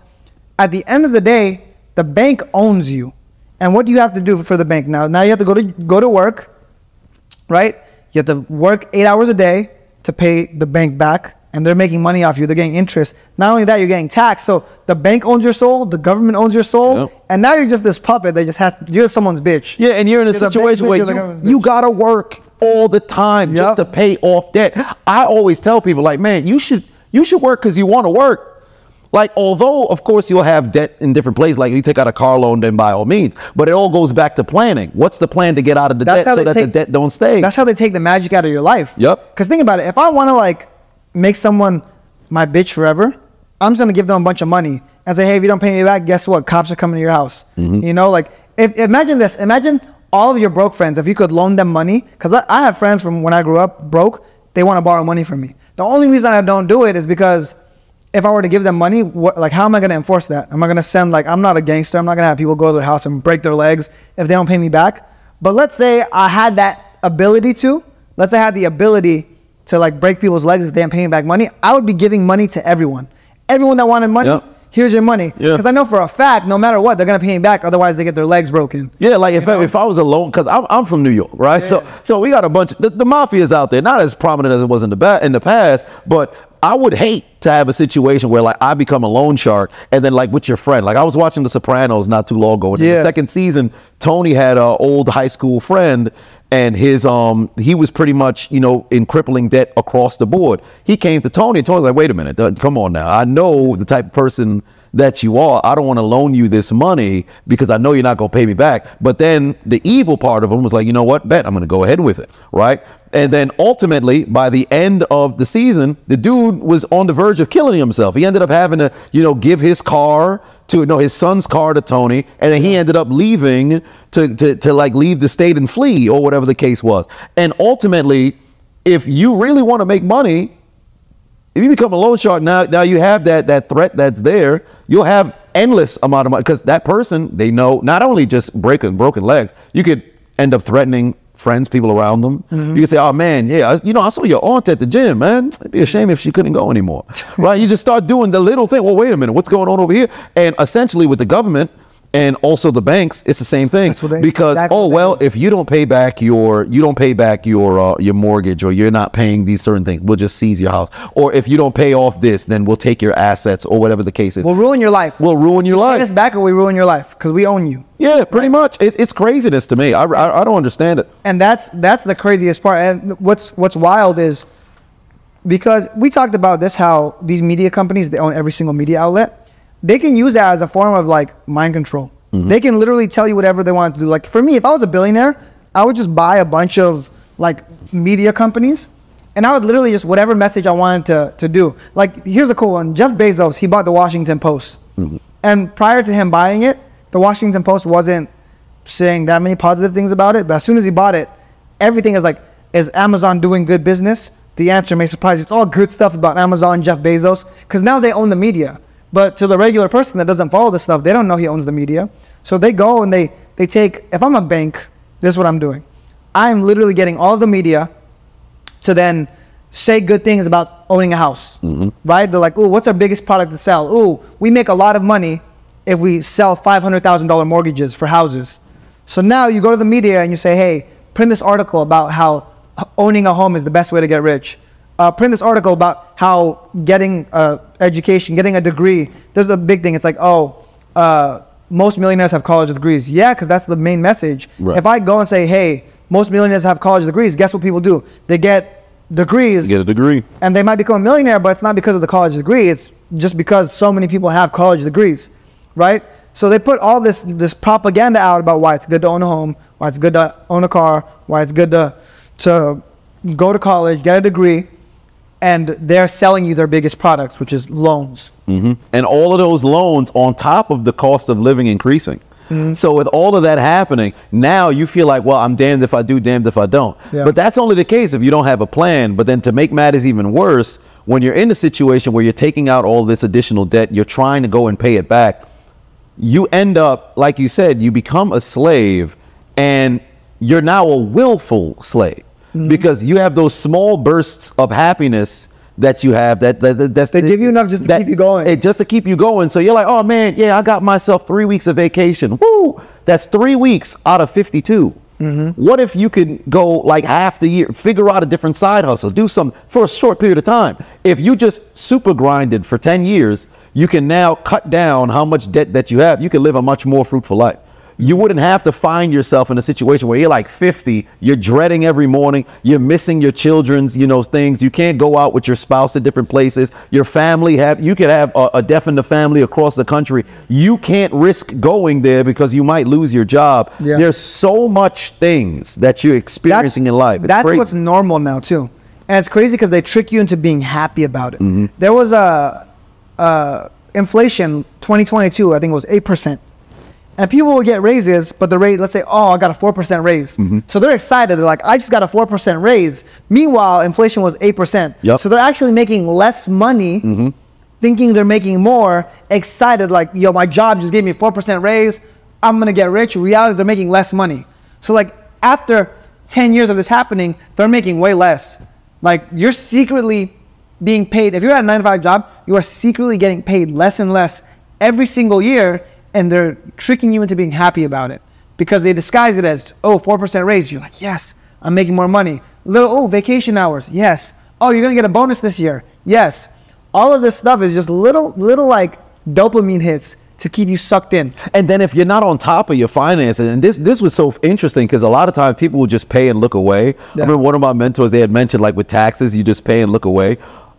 at the end of the day, the bank owns you. And what do you have to do for the bank now? Now you have to go to go to work, right? You have to work eight hours a day to pay the bank back, and they're making money off you. They're getting interest. Not only that, you're getting taxed. So the bank owns your soul, the government owns your soul, Yep. and now you're just this puppet that just has you're someone's bitch. Yeah, and you're in a You're situation where you, you gotta work all the time just to pay off debt. I always tell people like, man, you should you should work because you want to work. Like, although of course you'll have debt in different places, like you take out a car loan, then by all means, but it all goes back to planning. What's the plan to get out of the That's debt so that take- the debt don't stay? That's how they take the magic out of your life. Yep. Because think about it. If I want to like make someone my bitch forever, I'm just gonna give them a bunch of money and say, hey, if you don't pay me back, guess what? Cops are coming to your house. Mm-hmm. You know, like if imagine this. Imagine all of your broke friends. If you could loan them money, because I, I have friends from when I grew up broke. They want to borrow money from me. The only reason I don't do it is because if I were to give them money, what, like how am I going to enforce that? Am I going to send like I'm not a gangster. I'm not going to have people go to their house and break their legs if they don't pay me back. But let's say I had that ability to. Let's say I had the ability to like break people's legs if they didn't pay me back money. I would be giving money to everyone. Everyone that wanted money, Yep. here's your money. Yeah. Because I know for a fact, no matter what, they're gonna pay me back. Otherwise, they get their legs broken. Yeah, like if, I, if I was alone, because I'm, I'm from New York, right? So so we got a bunch. The, the mafia is out there, not as prominent as it was in the ba- in the past, but I would hate to have a situation where like I become a loan shark, and then like with your friend, like I was watching The Sopranos not too long ago. and in Yeah. the second season, Tony had an old high school friend. And his um he was pretty much you know in crippling debt across the board. He came to Tony and Tony's like, wait a minute, come on now. I know the type of person that you are. I don't want to loan you this money because I know you're not going to pay me back. But then the evil part of him was like, you know what, bet I'm going to go ahead with it, right? And then ultimately, by the end of the season, the dude was on the verge of killing himself. He ended up having to, you know, give his car to no his son's car to Tony, and then he ended up leaving to to, to like leave the state and flee or whatever the case was. And ultimately, if you really want to make money, if you become a loan shark now, now you have that that threat that's there. You'll have endless amount of money because that person they know not only just breaking broken legs, you could end up threatening friends, people around them. Mm-hmm. You can say, "Oh man, yeah, I- you know, I saw your aunt at the gym, man. It'd be a shame if she couldn't go anymore." right? You just start doing the little thing. Well, wait a minute, what's going on over here? And essentially, with the government and also the banks, it's the same thing. That's what they- because exactly oh well, if you don't pay back your you don't pay back your uh, your mortgage or you're not paying these certain things, we'll just seize your house. Or if you don't pay off this, then we'll take your assets or whatever the case is. We'll ruin your life. We'll ruin your Pay life. us back or we ruin your life because we own you. Yeah, pretty much. It, it's craziness to me. I, I, I don't understand it. and that's that's the craziest part. And what's what's wild is because we talked about this how these media companies they own every single media outlet. They can use that as a form of like mind control. Mm-hmm. They can literally tell you whatever they want to do. Like for me, if I was a billionaire, I would just buy a bunch of like media companies and I would literally just whatever message I wanted to, to do. Like here's a cool one. Jeff Bezos, he bought the Washington Post. Mm-hmm. And prior to him buying it, the Washington Post wasn't saying that many positive things about it. But as soon as he bought it, everything is like, is Amazon doing good business? The answer may surprise you. It's all good stuff about Amazon, Jeff Bezos, because now they own the media. But to the regular person that doesn't follow this stuff, they don't know he owns the media. So they go and they they take. If I'm a bank, this is what I'm doing. I'm literally getting all the media to then say good things about owning a house, right? They're like, "Ooh, what's our biggest product to sell? Ooh, we make a lot of money if we sell five hundred thousand dollar mortgages for houses." So now you go to the media and you say, "Hey, print this article about how owning a home is the best way to get rich." Uh, print this article about how getting uh, education, getting a degree. There's a big thing. It's like, oh, uh, most millionaires have college degrees. Yeah, because that's the main message. Right. If I go and say, hey, most millionaires have college degrees, guess what people do? They get degrees Get a degree. and they might become a millionaire, but it's not because of the college degree. It's just because so many people have college degrees, right? So they put all this this propaganda out about why it's good to own a home, why it's good to own a car, why it's good to to go to college, get a degree, and they're selling you their biggest products, which is loans. hmm And all of those loans on top of the cost of living increasing. Mm-hmm. So with all of that happening, now you feel like, well, I'm damned if I do, damned if I don't. Yeah. But that's only the case if you don't have a plan. But then to make matters even worse, when you're in a situation where you're taking out all this additional debt, you're trying to go and pay it back, you end up, like you said, you become a slave and you're now a willful slave Mm-hmm. because you have those small bursts of happiness that you have that, that, that that's They give you enough just to keep you going. it just to keep you going. So you're like, oh man, yeah, I got myself three weeks of vacation. Woo! That's three weeks out of 52. Mm-hmm. What if you could go like half the year, figure out a different side hustle, do something for a short period of time? If you just super grinded for 10 years, you can now cut down how much debt that you have. You can live a much more fruitful life. You wouldn't have to find yourself in a situation where you're like 50, you're dreading every morning, you're missing your children's, you know, things. You can't go out with your spouse at different places. Your family have, you could have a, a deaf in the family across the country. You can't risk going there because you might lose your job. Yeah. There's so much things that you're experiencing in life. It's That's crazy. what's normal now too, and it's crazy because they trick you into being happy about it. Mm-hmm. There was a, uh inflation 2022, I think it was eight percent, and people will get raises, but the rate, let's say, oh, I got a four percent raise, Mm-hmm. so they're excited. They're like, I just got a four percent raise. Meanwhile, inflation was eight percent, Yep. Mm-hmm. so they're actually making less money. Thinking they're making more, excited like, yo, my job just gave me a four percent raise. I'm gonna get rich. Reality, they're making less money. So like after 10 years of this happening, they're making way less. Like you're secretly being paid. If you're at a nine to five job, you are secretly getting paid less and less every single year, and they're tricking you into being happy about it because they disguise it as oh four percent raise. You're like yes, I'm making more money. Little oh vacation hours. Yes. Oh, you're gonna get a bonus this year. Yes. All of this stuff is just little little like dopamine hits to keep you sucked in. And then if you're not on top of your finances, and this this was so interesting because a lot of times people will just pay and look away. I remember one of my mentors they had mentioned like with taxes, you just pay and look away.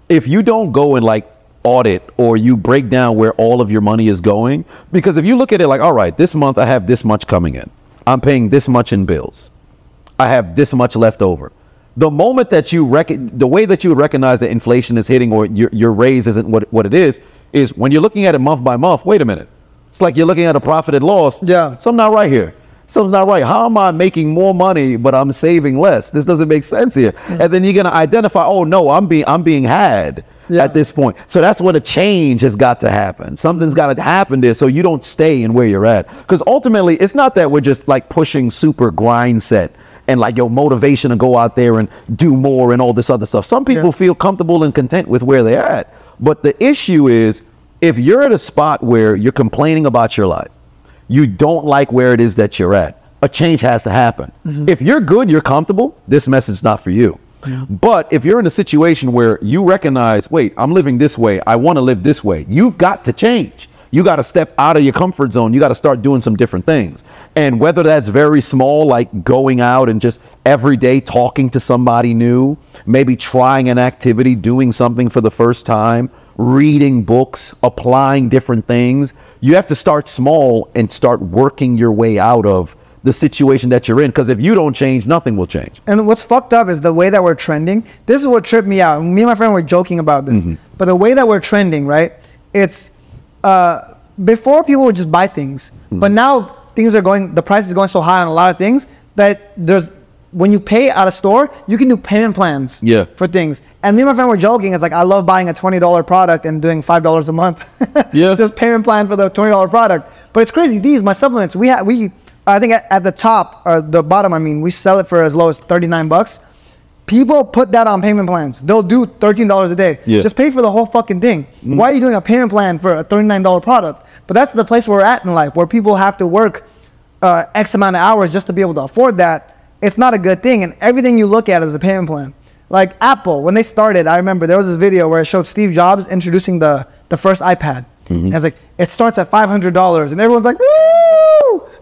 If you don't go and like audit or you break down where all of your money is going, because if you look at it like, all right, this month I have this much coming in, I'm paying this much in bills. I have this much left over. The moment that you rec- the way that you would recognize that inflation is hitting or your, your raise isn't what, what it is, is when you're looking at it month by month, wait a minute. It's like you're looking at a profit and loss. Yeah. Something not right here. Something's not right. How am I making more money but I'm saving less? This doesn't make sense here. And then you're gonna identify, oh no, I'm being I'm being had Yeah. at this point. So that's when a change has got to happen. Something's got to happen there so you don't stay in where you're at. Because ultimately, it's not that we're just like pushing super grind set and like your motivation to go out there and do more and all this other stuff. Some people Yeah. feel comfortable and content with where they're at. But the issue is if you're at a spot where you're complaining about your life, you don't like where it is that you're at, a change has to happen. Mm-hmm. If you're good, you're comfortable, this message is not for you. But if you're in a situation where you recognize, wait, I'm living this way, I want to live this way, you've got to change. You got to step out of your comfort zone. You got to start doing some different things. And whether that's very small, like going out and just every day talking to somebody new, maybe trying an activity, doing something for the first time, reading books, applying different things, you have to start small and start working your way out of the situation that you're in. Because if you don't change, nothing will change. And what's fucked up is the way that we're trending. This is what tripped me out. Me and my friend were joking about this. But the way that we're trending, right? It's uh, before people would just buy things, but now things are going. The price is going so high on a lot of things that there's when you pay at a store, you can do payment plans. Yeah. For things. And me and my friend were joking. It's like I love buying a twenty dollar product and doing five dollars a month. Yeah. just payment plan for the twenty dollar product. But it's crazy. These my supplements. We have we. I think at, at the top or the bottom. I mean, we sell it for as low as thirty nine bucks. People put that on payment plans. They'll do thirteen dollars a day. Yeah. Just pay for the whole fucking thing. Mm. Why are you doing a payment plan for a thirty nine dollar product? But that's the place we're at in life, where people have to work uh, X amount of hours just to be able to afford that. It's not a good thing, and everything you look at is a payment plan. Like Apple, when they started, I remember there was this video where it showed Steve Jobs introducing the the first iPad. And it's like it starts at five hundred dollars, and everyone's like, "Woo!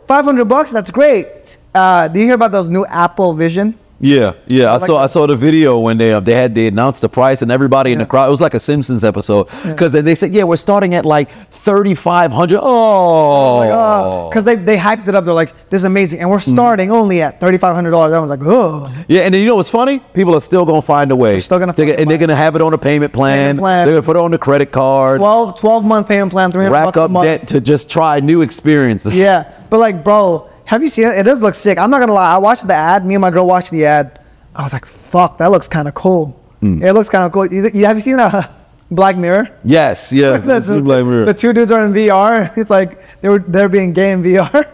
Five hundred bucks? That's great." Uh, do you hear about those new Apple Vision? Yeah, yeah. I like saw I saw the video when they uh, they had they announced the price and everybody in the crowd. It was like a Simpsons episode because they said, yeah, we're starting at like thirty five hundred. Oh, Because they, they hyped it up. They're like, this is amazing. And we're Mm-hmm. starting only at $3,500. Everyone's like, oh. yeah. And then you know what's funny? People are still gonna find a way. They're still gonna fucking and they're gonna have it on a payment plan. Payment plan. They're gonna put it on the credit card. 12, 12 month payment plan, 300 rack bucks a up month. debt to just try new experiences. Yeah. But like, bro, have you seen it? It does look sick. I'm not going to lie. I watched the ad. Me and my girl watched the ad. I was like, fuck, that looks kind of cool. Hmm. It looks kind of cool. You, you, have you seen uh, Black Mirror? Yes. yes. It's Black Mirror. The two dudes are in VR. It's like they were they're being gay in VR.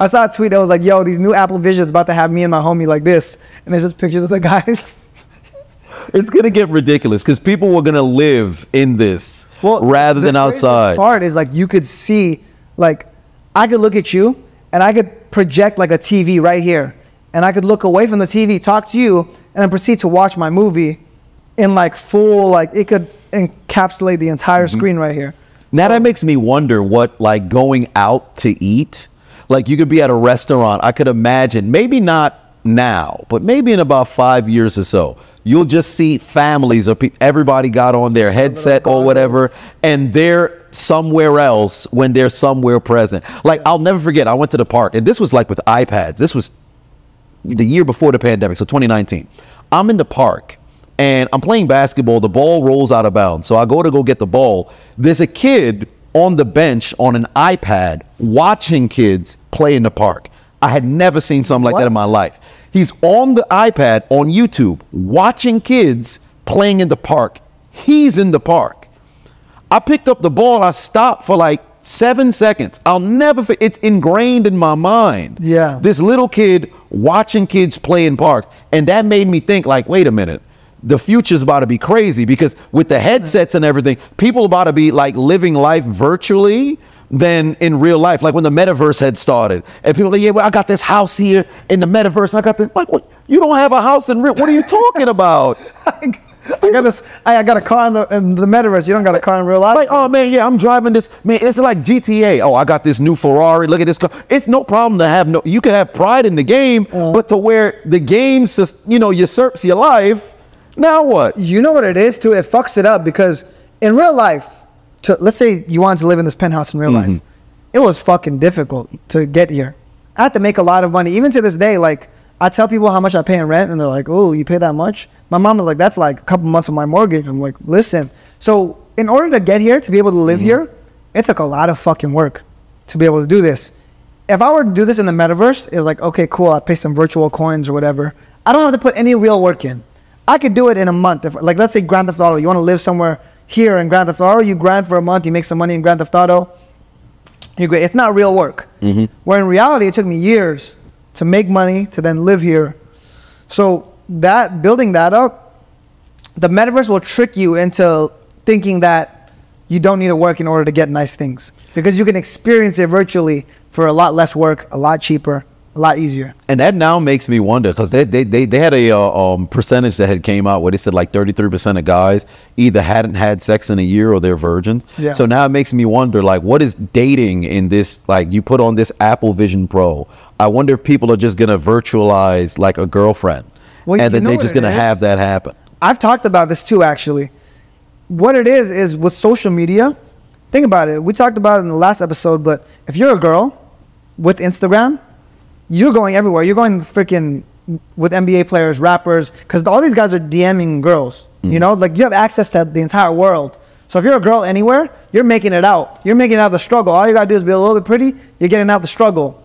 I saw a tweet that was like, "Yo, these new Apple Visions about to have me and my homie like this," and there's just pictures of the guys. it's gonna get ridiculous because people were gonna live in this rather the than outside. Part is like you could see, like, I could look at you and I could project like a TV right here, and I could look away from the TV, talk to you, and then proceed to watch my movie in like full, like it could encapsulate the entire Mm-hmm. screen right here. Now that makes me wonder what like going out to eat. Like you could be at a restaurant. I could imagine, maybe not now, but maybe in about five years or so, you'll just see families of pe- everybody got on their headset or whatever, and they're somewhere else when they're somewhere present. Like I'll never forget. I went to the park, and this was like with iPads. This was the year before the pandemic, so 2019. I'm in the park and I'm playing basketball. The ball rolls out of bounds. So I go to go get the ball. There's a kid on the bench on an iPad watching kids play in the park. I had never seen something like that in my life. He's on the iPad on YouTube watching kids playing in the park. He's in the park. I picked up the ball. I stopped for like seven seconds. I'll never. It's ingrained in my mind. Yeah. This little kid watching kids play in parks, and that made me think. Like, wait a minute. The future's about to be crazy because with the headsets and everything, people about to be like living life virtually than in real life. Like when the metaverse had started, and people like, yeah, well, I got this house here in the metaverse. I got this. Like, what? You don't have a house in real? What are you talking about? I got this. I, I got a car in the, in the metaverse. You don't got a car in real life. Like, oh man, yeah, I'm driving this. Man, it's like GTA. Oh, I got this new Ferrari. Look at this car. It's no problem to have no. You can have pride in the game, Uh. but to where the game just, you know, usurps your life. Now what? you know what it is too. It fucks it up because in real life, to let's say you wanted to live in this penthouse in real life, it was fucking difficult to get here. I had to make a lot of money. Even to this day, like I tell people how much I pay in rent, and they're like, "Oh, you pay that much?" My mom was like, "That's like a couple months of my mortgage." I'm like, "Listen." So in order to get here, to be able to live mm-hmm. here, it took a lot of fucking work to be able to do this. If I were to do this in the metaverse, it's like, okay, cool. I pay some virtual coins or whatever. I don't have to put any real work in. I could do it in a month. If like let's say Grand Theft Auto, you want to live somewhere here in Grand Theft Auto, you grind for a month, you make some money in Grand Theft Auto. You're great. It's not real work. Mm-hmm. Where in reality, it took me years to make money to then live here. So that building that up, the metaverse will trick you into thinking that you don't need to work in order to get nice things because you can experience it virtually for a lot less work, a lot cheaper, a lot easier. And that now makes me wonder because they, they, they, they had a uh, um, percentage that had came out where they said like 33% of guys either hadn't had sex in a year or they're virgins. Yeah. So now it makes me wonder like what is dating in this like you put on this Apple Vision Pro. I wonder if people are just going to virtualize like a girlfriend Well, and then they're just going to have that happen. I've talked about this too, actually. What it is is with social media. Think about it. We talked about it in the last episode, but if you're a girl with Instagram, you're going everywhere. You're going freaking with NBA players, rappers, because all these guys are DMing girls. You mm-hmm. know, like you have access to the entire world. So if you're a girl anywhere, you're making it out. You're making out the struggle. All you gotta do is be a little bit pretty. You're getting out the struggle.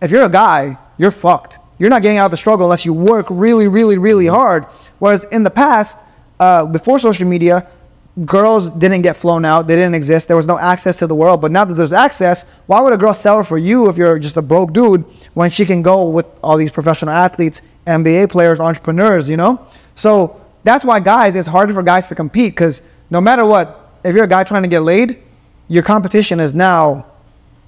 If you're a guy, you're fucked. You're not getting out of the struggle unless you work really, really, really hard. Whereas in the past, uh, before social media, girls didn't get flown out. They didn't exist. There was no access to the world. But now that there's access, why would a girl settle for you if you're just a broke dude when she can go with all these professional athletes, NBA players, entrepreneurs, you know? So that's why guys, it's harder for guys to compete because no matter what, if you're a guy trying to get laid, your competition is now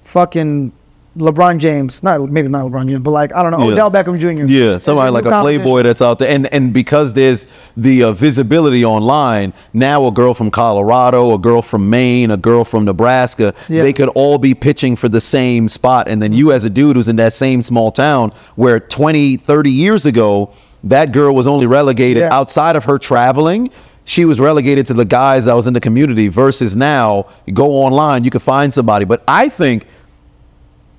fucking LeBron James. Not maybe not LeBron James, but like I don't know, Yeah. Odell Beckham Jr. Yeah, somebody like a playboy that's out there, and and because there's the uh, visibility online, now a girl from Colorado, a girl from Maine, a girl from Nebraska, Yeah. they could all be pitching for the same spot, and then you as a dude who's in that same small town where 20, 30 years ago that girl was only relegated Yeah. outside of her traveling. She was relegated to the guys that was in the community. Versus now, go online, you can find somebody. But I think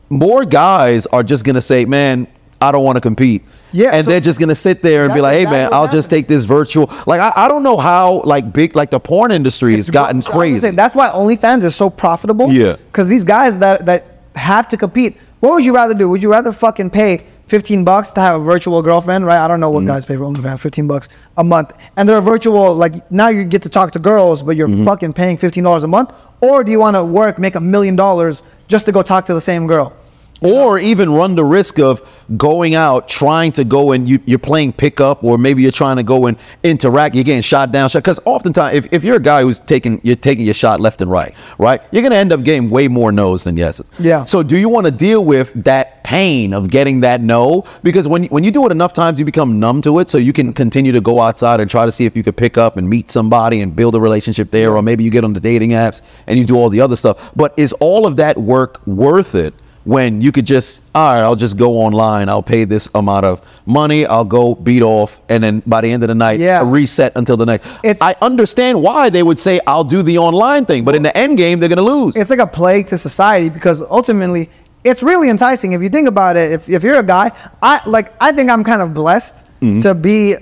more guys are just gonna say, "Man, I don't want to compete." Yeah, and so- they're just gonna sit there and be like, "Hey, man, I'll just take this virtual." Like, I, I don't know how like big like the porn industry has gotten So crazy. that's why OnlyFans is so profitable. Yeah. Because these guys that that have to compete. What would you rather do? Would you rather fucking pay 15 bucks to have a virtual girlfriend, right? I don't know what mm. guys pay for OnlyFans, 15 bucks a month. And they're a virtual, like now you get to talk to girls, but you're mm-hmm. fucking paying $15 a month. Or do you want to work, make a million dollars just to go talk to the same girl? Or even run the risk of going out trying to go and you, you're playing pickup or maybe you're trying to go and interact you're getting shot down. Shot because oftentimes if, if you're a guy who's taking you're taking your shot left and right right you're going to end up getting way more no's than yeses. Yeah. so do you want to deal with that pain of getting that no? Because when, when you do it enough times you become numb to it so you can continue to go outside and try to see if you could pick up and meet somebody and build a relationship there or maybe you get on the dating apps and you do all the other stuff. But is all of that work worth it when you could just all right i'll just go online i'll pay this amount of money i'll go beat off and then by the end of the night Yeah. reset until the next It's- i understand why they would say i'll do the online thing but in the end game they're going to lose it's like a plague to society because ultimately it's really enticing if you think about it if, if you're a guy i like i think i'm kind of blessed Mm-hmm. to be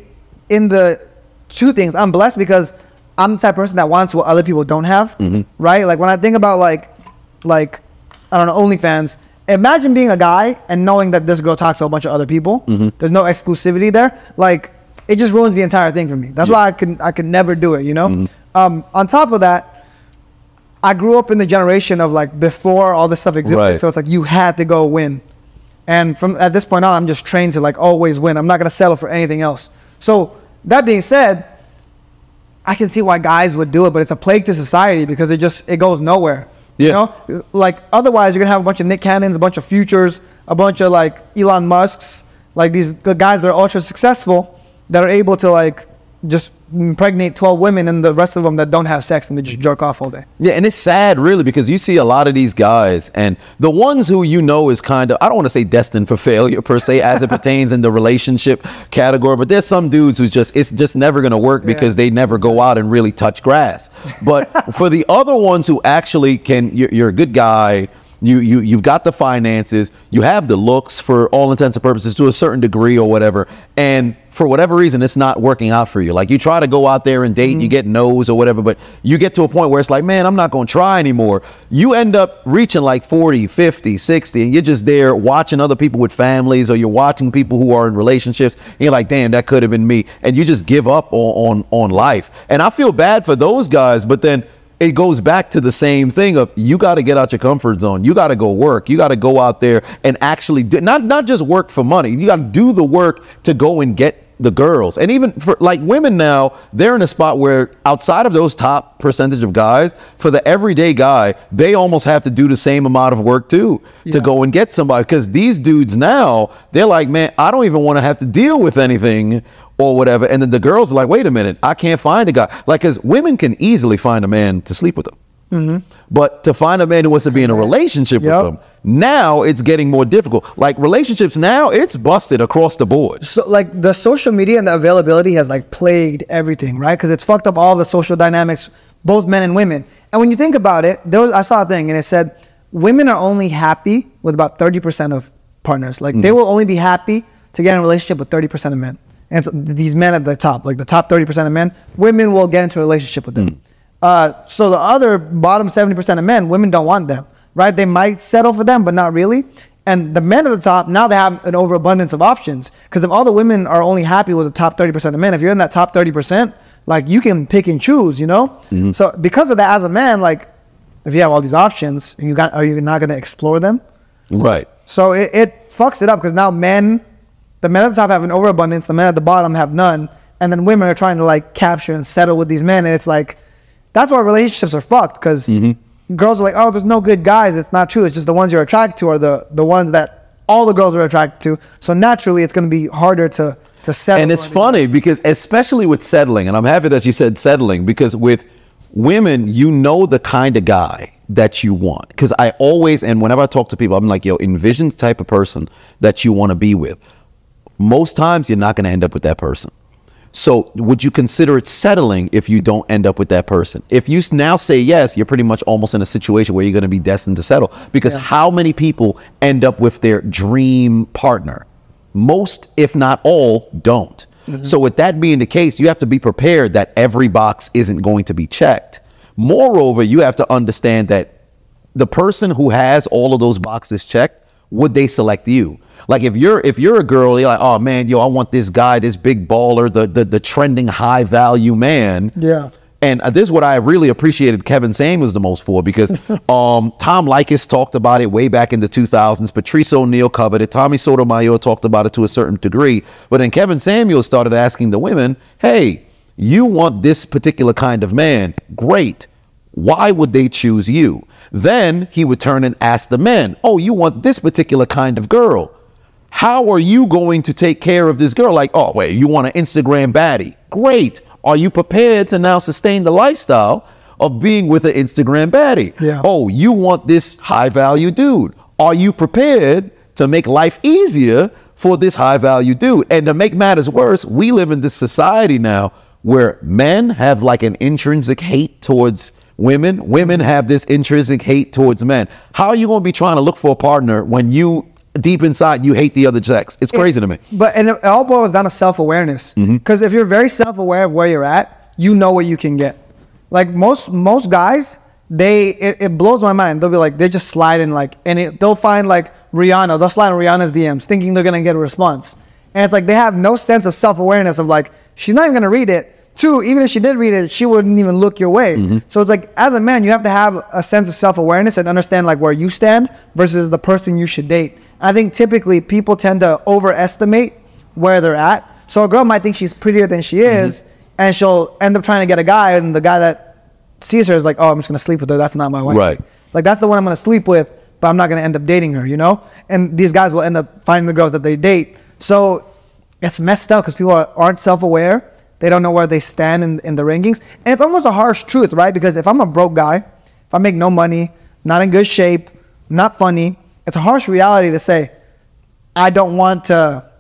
in the two things i'm blessed because i'm the type of person that wants what other people don't have Mm-hmm. right like when i think about like like i don't know onlyfans imagine being a guy and knowing that this girl talks to a bunch of other people Mm-hmm. there's no exclusivity there like it just ruins the entire thing for me that's why i could i could never do it you know Mm-hmm. um, on top of that I grew up in the generation of like before all this stuff existed, Right. so it's like you had to go win. And from at this point on, I'm just trained to like always win. I'm not gonna settle for anything else. So that being said, I can see why guys would do it, but it's a plague to society because it just it goes nowhere. You Yeah. know, like otherwise you're gonna have a bunch of Nick Cannons, a bunch of futures, a bunch of like Elon Musk's, like these guys that are ultra successful that are able to like just impregnate 12 women and the rest of them that don't have sex and they just jerk off all day. Yeah, and it's sad, really, because you see a lot of these guys, and the ones who you know is kind of, I don't want to say destined for failure per se, as it pertains in the relationship category, but there's some dudes who's just, it's just never going to work because they never go out and really touch grass. But for the other ones who actually can, you're, you're a good guy, you you you've got the finances, you have the looks for all intents and purposes to a certain degree or whatever, and for whatever reason it's not working out for you. Like you try to go out there and date, and you mm-hmm. get no's or whatever, but you get to a point where it's like, man, I'm not going to try anymore. You end up reaching like 40, 50, 60 and you're just there watching other people with families or you're watching people who are in relationships and you're like, damn, that could have been me. And you just give up on on, on life. And I feel bad for those guys, but then it goes back to the same thing of you got to get out your comfort zone. You got to go work. You got to go out there and actually do, not not just work for money. You got to do the work to go and get the girls. And even for like women now, they're in a spot where outside of those top percentage of guys, for the everyday guy, they almost have to do the same amount of work too Yeah. to go and get somebody because these dudes now, they're like, "Man, I don't even want to have to deal with anything." Or whatever, and then the girls are like, "Wait a minute, I can't find a guy." Like, because women can easily find a man to sleep with them, Mm-hmm. but to find a man who wants to be in a relationship Yep. with them, now it's getting more difficult. Like relationships now, it's busted across the board. So like the social media and the availability has like plagued everything, right? Because it's fucked up all the social dynamics, both men and women. And when you think about it, there was I saw a thing and it said women are only happy with about thirty percent of partners. Like they mm-hmm. will only be happy to get in a relationship with thirty percent of men. And so these men at the top, like the top thirty percent of men, women will get into a relationship with them. Mm. Uh, so the other bottom seventy percent of men, women don't want them, right? They might settle for them, but not really. And the men at the top now they have an overabundance of options because if all the women are only happy with the top thirty percent of men, if you're in that top thirty percent, like you can pick and choose, you know. So because of that, as a man, like if you have all these options, you got are you not going to explore them? Right. So it, it fucks it up because now men, the men at the top have an overabundance, the men at the bottom have none, and then women are trying to like capture and settle with these men, and it's like that's why relationships are fucked because mm-hmm. girls are like, oh, there's no good guys. It's not true. It's just the ones you're attracted to are the the ones that all the girls are attracted to. So naturally, it's going to be harder to to settle. and it's funny because especially with settling and i'm happy that you said settling because with women you know the kind of guy that you want because i always and whenever i talk to people i'm like yo envision the type of person that you want to be with most times you're not going to end up with that person so would you consider it settling if you don't end up with that person? If you now say yes, you're pretty much almost in a situation where you're going to be destined to settle because how many people end up with their dream partner? Most, if not all, don't. Mm-hmm. So with that being the case, you have to be prepared that every box isn't going to be checked. Moreover, you have to understand that the person who has all of those boxes checked, would they select you? Like if you're if you're a girl, you're like, oh man, yo, I want this guy, this big baller, the the, the trending high value man. Yeah. And uh, this is what I really appreciated Kevin Samuels the most for because um, Tom Leykis talked about it way back in the 2000s. Patrice O'Neal covered it. Tommy Sotomayor talked about it to a certain degree. But then Kevin Samuels started asking the women, hey, you want this particular kind of man. Great. Why would they choose you? Then he would turn and ask the men, oh, you want this particular kind of girl. How are you going to take care of this girl? Like, oh, wait, you want an Instagram baddie? Great. Are you prepared to now sustain the lifestyle of being with an Instagram baddie? Yeah. Oh, you want this high value dude. Are you prepared to make life easier for this high value dude? And to make matters worse, we live in this society now where men have like an intrinsic hate towards women. Women have this intrinsic hate towards men. How are you going to be trying to look for a partner when you deep inside you hate the other sex? It's crazy to me. But and it all boils down to self awareness. Because mm-hmm. if you're very self aware of where you're at, you know what you can get. Like most most guys, they it, it blows my mind. They'll be like they just slide in like and it, they'll find like Rihanna. They'll slide in Rihanna's DMs thinking they're gonna get a response. And it's like they have no sense of self awareness of like she's not even gonna read it. Two, even if she did read it, she wouldn't even look your way. Mm-hmm. So it's like as a man, you have to have a sense of self awareness and understand like where you stand versus the person you should date. I think typically people tend to overestimate where they're at. So a girl might think she's prettier than she mm-hmm. is, and she'll end up trying to get a guy, and the guy that sees her is like, "Oh, I'm just gonna sleep with her. That's not my wife. Right. Like that's the one I'm gonna sleep with, but I'm not gonna end up dating her. You know? And these guys will end up finding the girls that they date. So it's messed up because people are, aren't self-aware. They don't know where they stand in, in the rankings. And it's almost a harsh truth, right? Because if I'm a broke guy, if I make no money, not in good shape, not funny, it's a harsh reality to say, I don't want to,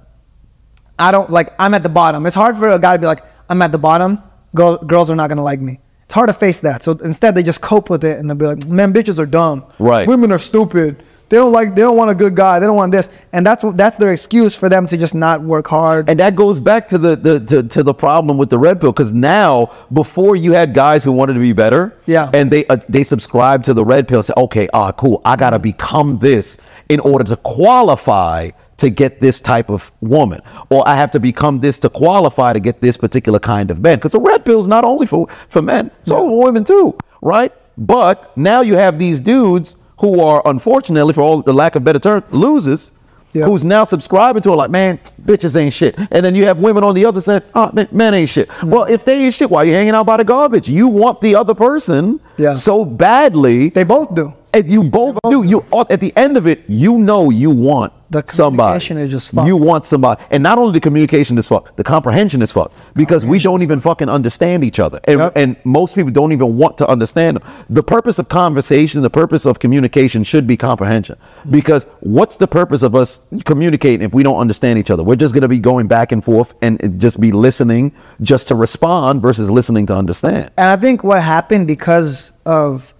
I don't like, I'm at the bottom. It's hard for a guy to be like, I'm at the bottom. Girl, girls are not going to like me. It's hard to face that. So instead, they just cope with it and they'll be like, man, bitches are dumb. Right. Women are stupid. They don't like, they don't want a good guy. They don't want this. And that's what, that's their excuse for them to just not work hard. And that goes back to the, the to, to the problem with the red pill because now before you had guys who wanted to be better, Yeah. and they uh, they subscribe to the red pill, say, okay, ah, cool, I gotta become this in order to qualify to get this type of woman, or I have to become this to qualify to get this particular kind of man. Because the red pill is not only for for men, it's also for women too, right? But now you have these dudes who are unfortunately, for all the lack of better term, losers Yeah. who's now subscribing to it like, man, bitches ain't shit. And then you have women on the other side, oh, man, men ain't shit. Mm. Well, if they ain't shit, why are you hanging out by the garbage? You want the other person Yeah. so badly. They both do. And you both do. You at the end of it, you know you want The somebody. communication is just fucked. You want somebody, and not only the communication is fucked, the comprehension is fucked because we don't even fucking understand each other, and, Yep. and most people don't even want to understand them. The purpose of conversation, the purpose of communication should be comprehension, because what's the purpose of us communicating if we don't understand each other? We're just gonna be going back and forth and and just be listening just to respond versus listening to understand. And I think what happened because of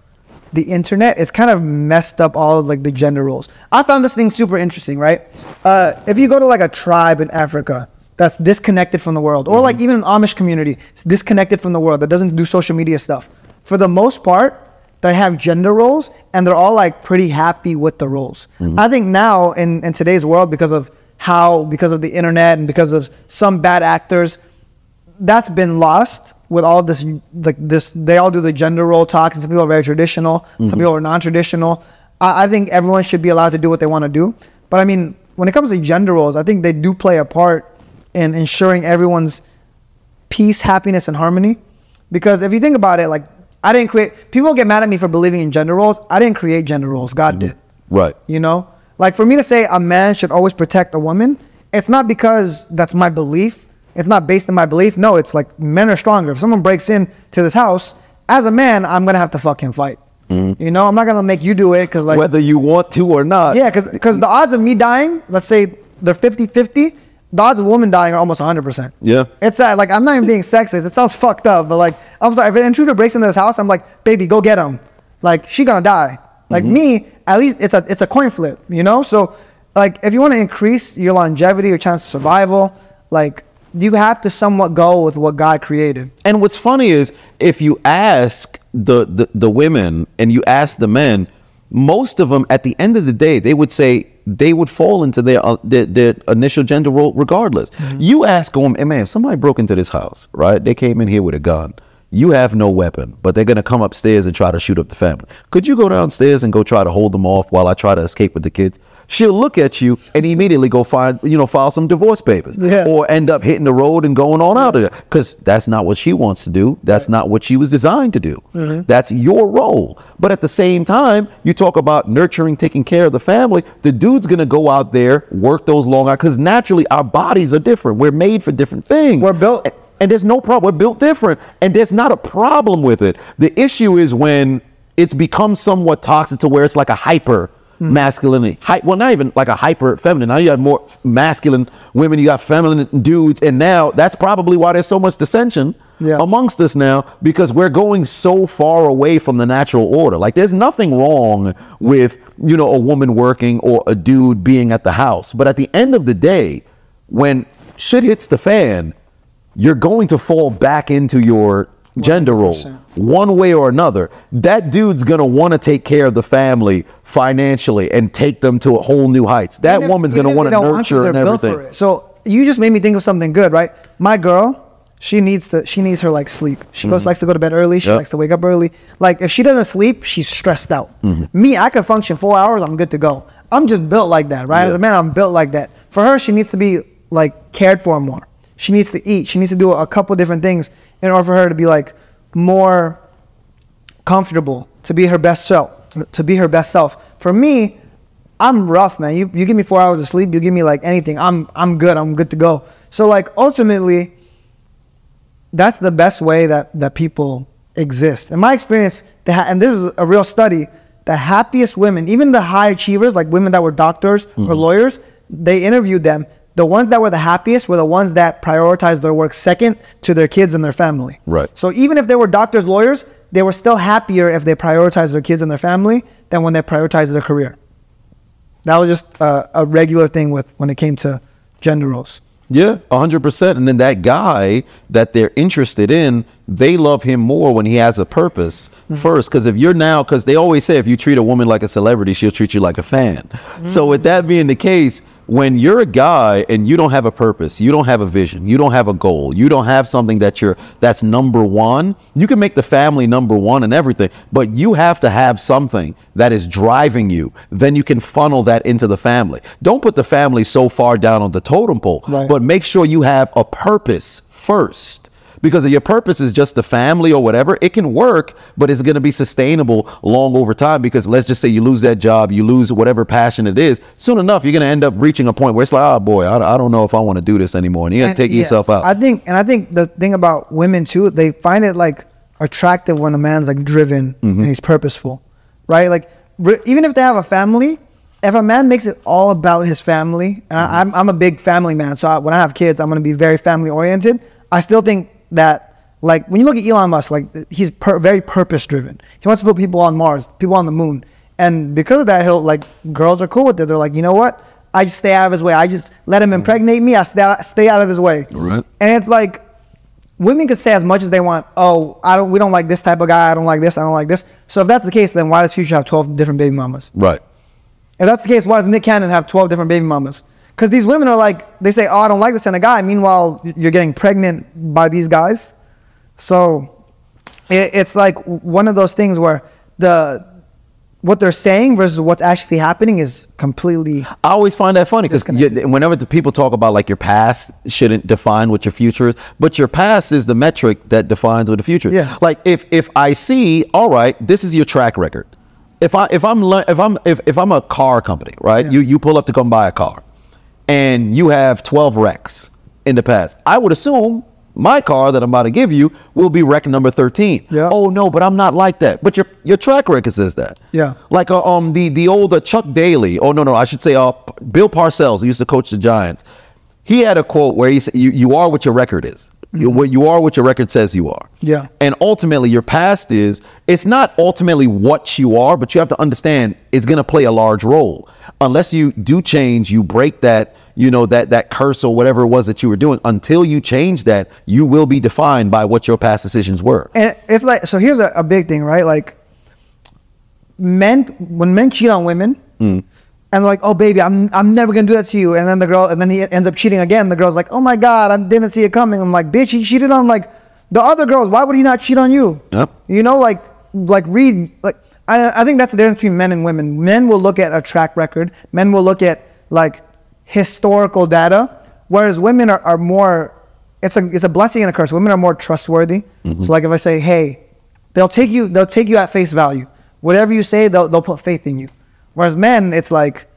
the internet, it's kind of messed up all of like the gender roles. I found this thing super interesting, right? Uh, if you go to like a tribe in Africa that's disconnected from the world, or like even an Amish community, it's disconnected from the world that doesn't do social media stuff. For the most part, they have gender roles and they're all like pretty happy with the roles. I think now in, in today's world, because of how, because of the internet and because of some bad actors, that's been lost with all this like this they all do the gender role talk and some people are very traditional some mm-hmm. people are non-traditional. I, I think everyone should be allowed to do what they want to do. But i mean when it comes to gender roles i think they do play a part in ensuring everyone's peace happiness and harmony. Because if you think about it like i didn't create people get mad at me for believing in gender roles. I didn't create gender roles. God mm-hmm. did. Right. you know? Like for me to say a man should always protect a woman it's not because that's my belief it's not based on my belief no it's like men are stronger if someone breaks in to this house as a man i'm gonna have to fucking fight mm-hmm. you know i'm not gonna make you do it because like Whether you want to or not. yeah because because the odds of me dying let's say they're 50-50 the odds of a woman dying are almost 100% Yeah. it's sad. Like I'm not even being sexist. It sounds fucked up, but like I'm sorry. If an intruder breaks into this house, I'm like, baby, go get him. Like she gonna die. Like mm-hmm. me, at least it's a it's a coin flip, you know. So like if you want to increase your longevity, your chance of survival, like you have to somewhat go with what God created. And what's funny is if you ask the, the, the women and you ask the men, most of them at the end of the day, they would say they would fall into their uh, their, their initial gender role regardless. You ask them, hey man, if somebody broke into this house, right? They came in here with a gun. You have no weapon, but they're gonna come upstairs and try to shoot up the family. Could you go downstairs and go try to hold them off while I try to escape with the kids? She'll look at you and immediately go find, you know, file some divorce papers, Yeah. or end up hitting the road and going on out of there because that's not what she wants to do. That's not what she was designed to do. Mm-hmm. That's your role. But at the same time, you talk about nurturing, taking care of the family. The dude's gonna go out there, work those long hours because naturally our bodies are different. We're made for different things. We're built- and there's no problem. We're built different, and there's not a problem with it. The issue is when it's become somewhat toxic to where it's like a hyper masculinity. Hy- well, not even like a hyper feminine. Now you have more masculine women, you got feminine dudes, and now that's probably why there's so much dissension Yeah. amongst us now because we're going so far away from the natural order. Like there's nothing wrong with, you know, a woman working or a dude being at the house. But at the end of the day, when shit hits the fan, you're going to fall back into your gender roles 100%. One way or another. That dude's gonna want to take care of the family financially and take them to a whole new heights. That if- woman's gonna want to want to, nurture and they're built for everything. So you just made me think of something good, right? My girl, she needs to she needs her like sleep. She goes mm-hmm. likes to go to bed early. She Yep. likes to wake up early. Like if she doesn't sleep, she's stressed out. Mm-hmm. Me, I could function four hours. I'm good to go. I'm just built like that, right? As a man, I'm built like that. For her, she needs to be like cared for more. She needs to eat. She needs to do a couple different things in order for her to be like more comfortable to be her best self to be her best self for me i'm rough man you, you give me four hours of sleep you give me like anything i'm i'm good i'm good to go so like ultimately that's the best way that that people exist. In my experience, the ha- and this is a real study, the happiest women, even the high achievers, like women that were doctors Mm-hmm. or lawyers, they interviewed them. The ones that were the happiest were the ones that prioritized their work second to their kids and their family. Right. So even if they were doctors, lawyers, they were still happier if they prioritized their kids and their family than when they prioritized their career. That was just a, a regular thing with when it came to gender roles. Yeah, hundred percent. And then that guy that they're interested in, they love him more when he has a purpose mm-hmm. first. Because if you're now, because they always say if you treat a woman like a celebrity, she'll treat you like a fan. Mm-hmm. So with that being the case, when you're a guy and you don't have a purpose, you don't have a vision, you don't have a goal, you don't have something that you're that's number one. You can make the family number one and everything, but you have to have something that is driving you. Then you can funnel that into the family. Don't put the family so far down on the totem pole, Right. but make sure you have a purpose first. Because if your purpose is just the family or whatever, it can work, but it's going to be sustainable long over time. Because let's just say you lose that job, you lose whatever passion it is. Soon enough, you're going to end up reaching a point where it's like, oh boy, I, I don't know if I want to do this anymore. And you're going to take yeah, yourself out. I think, and I think the thing about women too, they find it like attractive when a man's like driven Mm-hmm. and he's purposeful, right? Like re- even if they have a family, if a man makes it all about his family, and I, I'm I'm a big family man, so I, when I have kids, I'm gonna be very family oriented. I still think that like when you look at Elon Musk, like he's per- very purpose driven. He wants to put people on Mars, people on the moon, and because of that, he'll like girls are cool with it. They're like, you know what? I just stay out of his way. I just let him impregnate me. I stay out, stay out of his way. Right. And it's like women could say as much as they want. Oh, I don't. We don't like this type of guy. I don't like this. I don't like this. So if that's the case, then why does Future have twelve different baby mamas? right. If that's the case, why does Nick Cannon have 12 different baby mamas? Because these women are like, they say, oh, I don't like this kind of guy. Meanwhile, you're getting pregnant by these guys. So it, it's like one of those things where the what they're saying versus what's actually happening is completely. I always find that funny because whenever the people talk about like your past shouldn't define what your future is, but your past is the metric that defines what the future is. Yeah. Like if if I see, all right, this is your track record. If I if I'm if I'm if, if I'm a car company, right? Yeah. You you pull up to come buy a car, and you have 12 wrecks in the past. I would assume my car that I'm about to give you will be wreck number 13. Yeah. Oh no, but I'm not like that. But your your track record says that. Yeah. Like uh, um the the old uh, Chuck Daly. Oh no no, I should say uh Bill Parcells, who used to coach the Giants. He had a quote where he said, "You you are what your record is. You what you are what your record says you are." Yeah. And ultimately, your past is it's not ultimately what you are, but you have to understand it's going to play a large role. Unless you do change, you break that you know that that curse or whatever it was that you were doing. Until you change that, you will be defined by what your past decisions were. And it's like, so here's a, a big thing, right? Like, men, when men cheat on women, Mm. and like, oh, baby, I'm, I'm never gonna do that to you. And then the girl, and then he ends up cheating again. The girl's like, oh my God, I didn't see it coming. I'm like, bitch, he cheated on like the other girls. Why would he not cheat on you? Yep. You know, like, like read, like, I, I think that's the difference between men and women. Men will look at a track record. Men will look at like historical data, whereas women are, are more. It's a it's a blessing and a curse. Women are more trustworthy. So like if I say, hey, they'll take you they'll take you at face value. Whatever you say, they'll they'll put faith in you. Whereas men, it's like,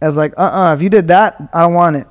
it's like, uh, uh if you did that, I don't want it.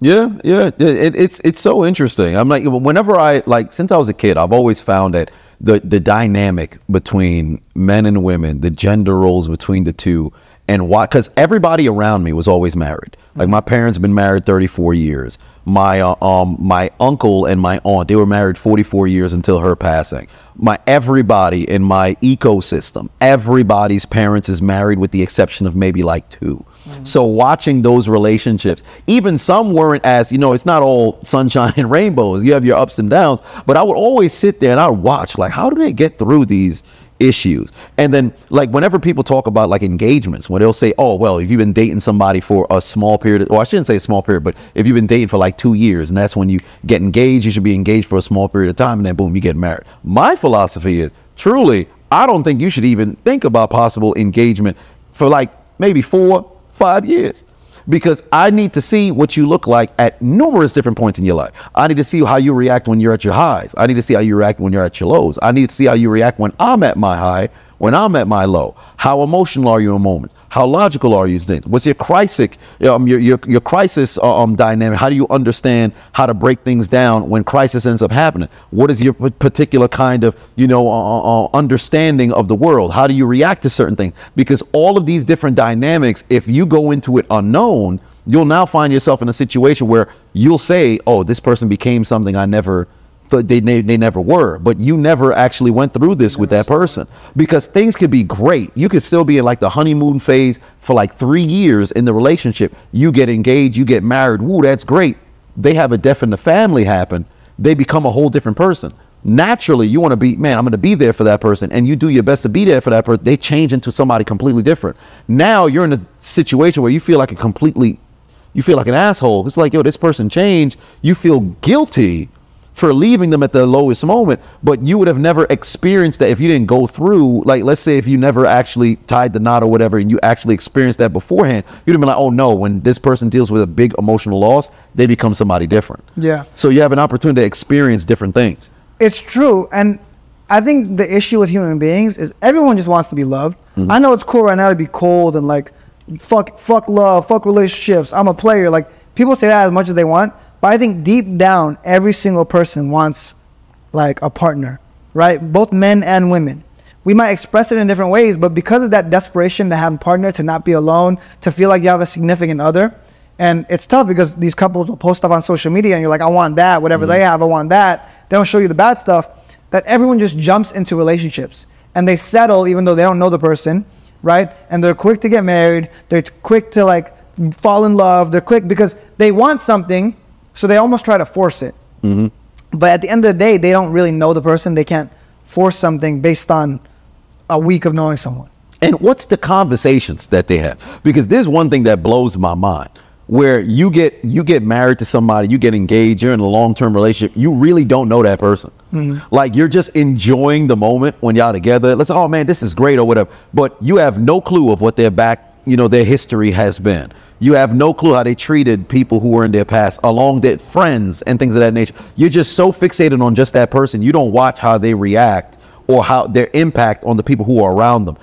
Yeah, yeah, it, it's it's so interesting. I'm like, whenever I like, since I was a kid, I've always found that the the dynamic between men and women, the gender roles between the two, and why? Because everybody around me was always married. Like my parents been married 34 years. My uh, um my uncle and my aunt they were married 44 years until her passing. My everybody in my ecosystem, everybody's parents is married with the exception of maybe like two. So watching those relationships, even some weren't as you know, it's not all sunshine and rainbows. You have your ups and downs, but I would always sit there and I would watch like how do they get through these issues? And then like whenever people talk about like engagements, when they'll say, "Oh, well, if you've been dating somebody for a small period, or I shouldn't say a small period, but if you've been dating for like two years, and that's when you get engaged, you should be engaged for a small period of time, and then boom, you get married." My philosophy is truly, I don't think you should even think about possible engagement for like maybe four, five years. Because I need to see what you look like at numerous different points in your life. I need to see how you react when you're at your highs. I need to see how you react when you're at your lows. I need to see how you react when I'm at my high, when I'm at my low? How emotional are you in moments? How logical are you? in things? What's your crisis, um, your, your, your crisis uh, um, dynamic? How do you understand how to break things down when crisis ends up happening? What is your particular kind of, you know, uh, uh, understanding of the world? How do you react to certain things? Because all of these different dynamics, if you go into it unknown, you'll now find yourself in a situation where you'll say, "Oh, this person became something I never thought they they, they never were," but you never actually went through this with that person because things could be great. You could still be in like the honeymoon phase for like three years in the relationship. You get engaged, you get married. Woo, that's great. They have a death in the family happen. They become a whole different person. Naturally, you want to be, man, I'm going to be there for that person, and you do your best to be there for that person. They change into somebody completely different. Now you're in a situation where you feel like a completely you feel like an asshole. It's like, yo, this person changed. You feel guilty for leaving them at the lowest moment, but you would have never experienced that if you didn't go through, like, let's say if you never actually tied the knot or whatever, and you actually experienced that beforehand, you'd have been like, oh no, when this person deals with a big emotional loss, they become somebody different. Yeah. So you have an opportunity to experience different things. It's true, and I think the issue with human beings is everyone just wants to be loved. Mm-hmm. I know it's cool right now to be cold and like fuck fuck love, fuck relationships. I'm a player. Like people say that as much as they want, but I think deep down every single person wants like a partner, right? Both men and women. We might express it in different ways, but because of that desperation to have a partner, to not be alone, to feel like you have a significant other, and it's tough because these couples will post stuff on social media and you're like, I want that, whatever they mm-hmm. have, I want that. They don't show you the bad stuff. That everyone just jumps into relationships and they settle even though they don't know the person, right? And they're quick to get married. They're quick to like fall in love. They're quick because they want something, so they almost try to force it. Mm-hmm. But at the end of the day, they don't really know the person. They can't force something based on a week of knowing someone. And what's the conversations that they have? Because there's one thing that blows my mind where you get you get married to somebody, you get engaged, you're in a long-term relationship, you really don't know that person. Mm-hmm. Like you're just enjoying the moment when y'all together. Let's say, oh man, this is great or whatever. But you have no clue of what their back, you know, their history has been. You have no clue how they treated people who were in their past, along their friends and things of that nature. You're just so fixated on just that person, you don't watch how they react or how their impact on the people who are around them.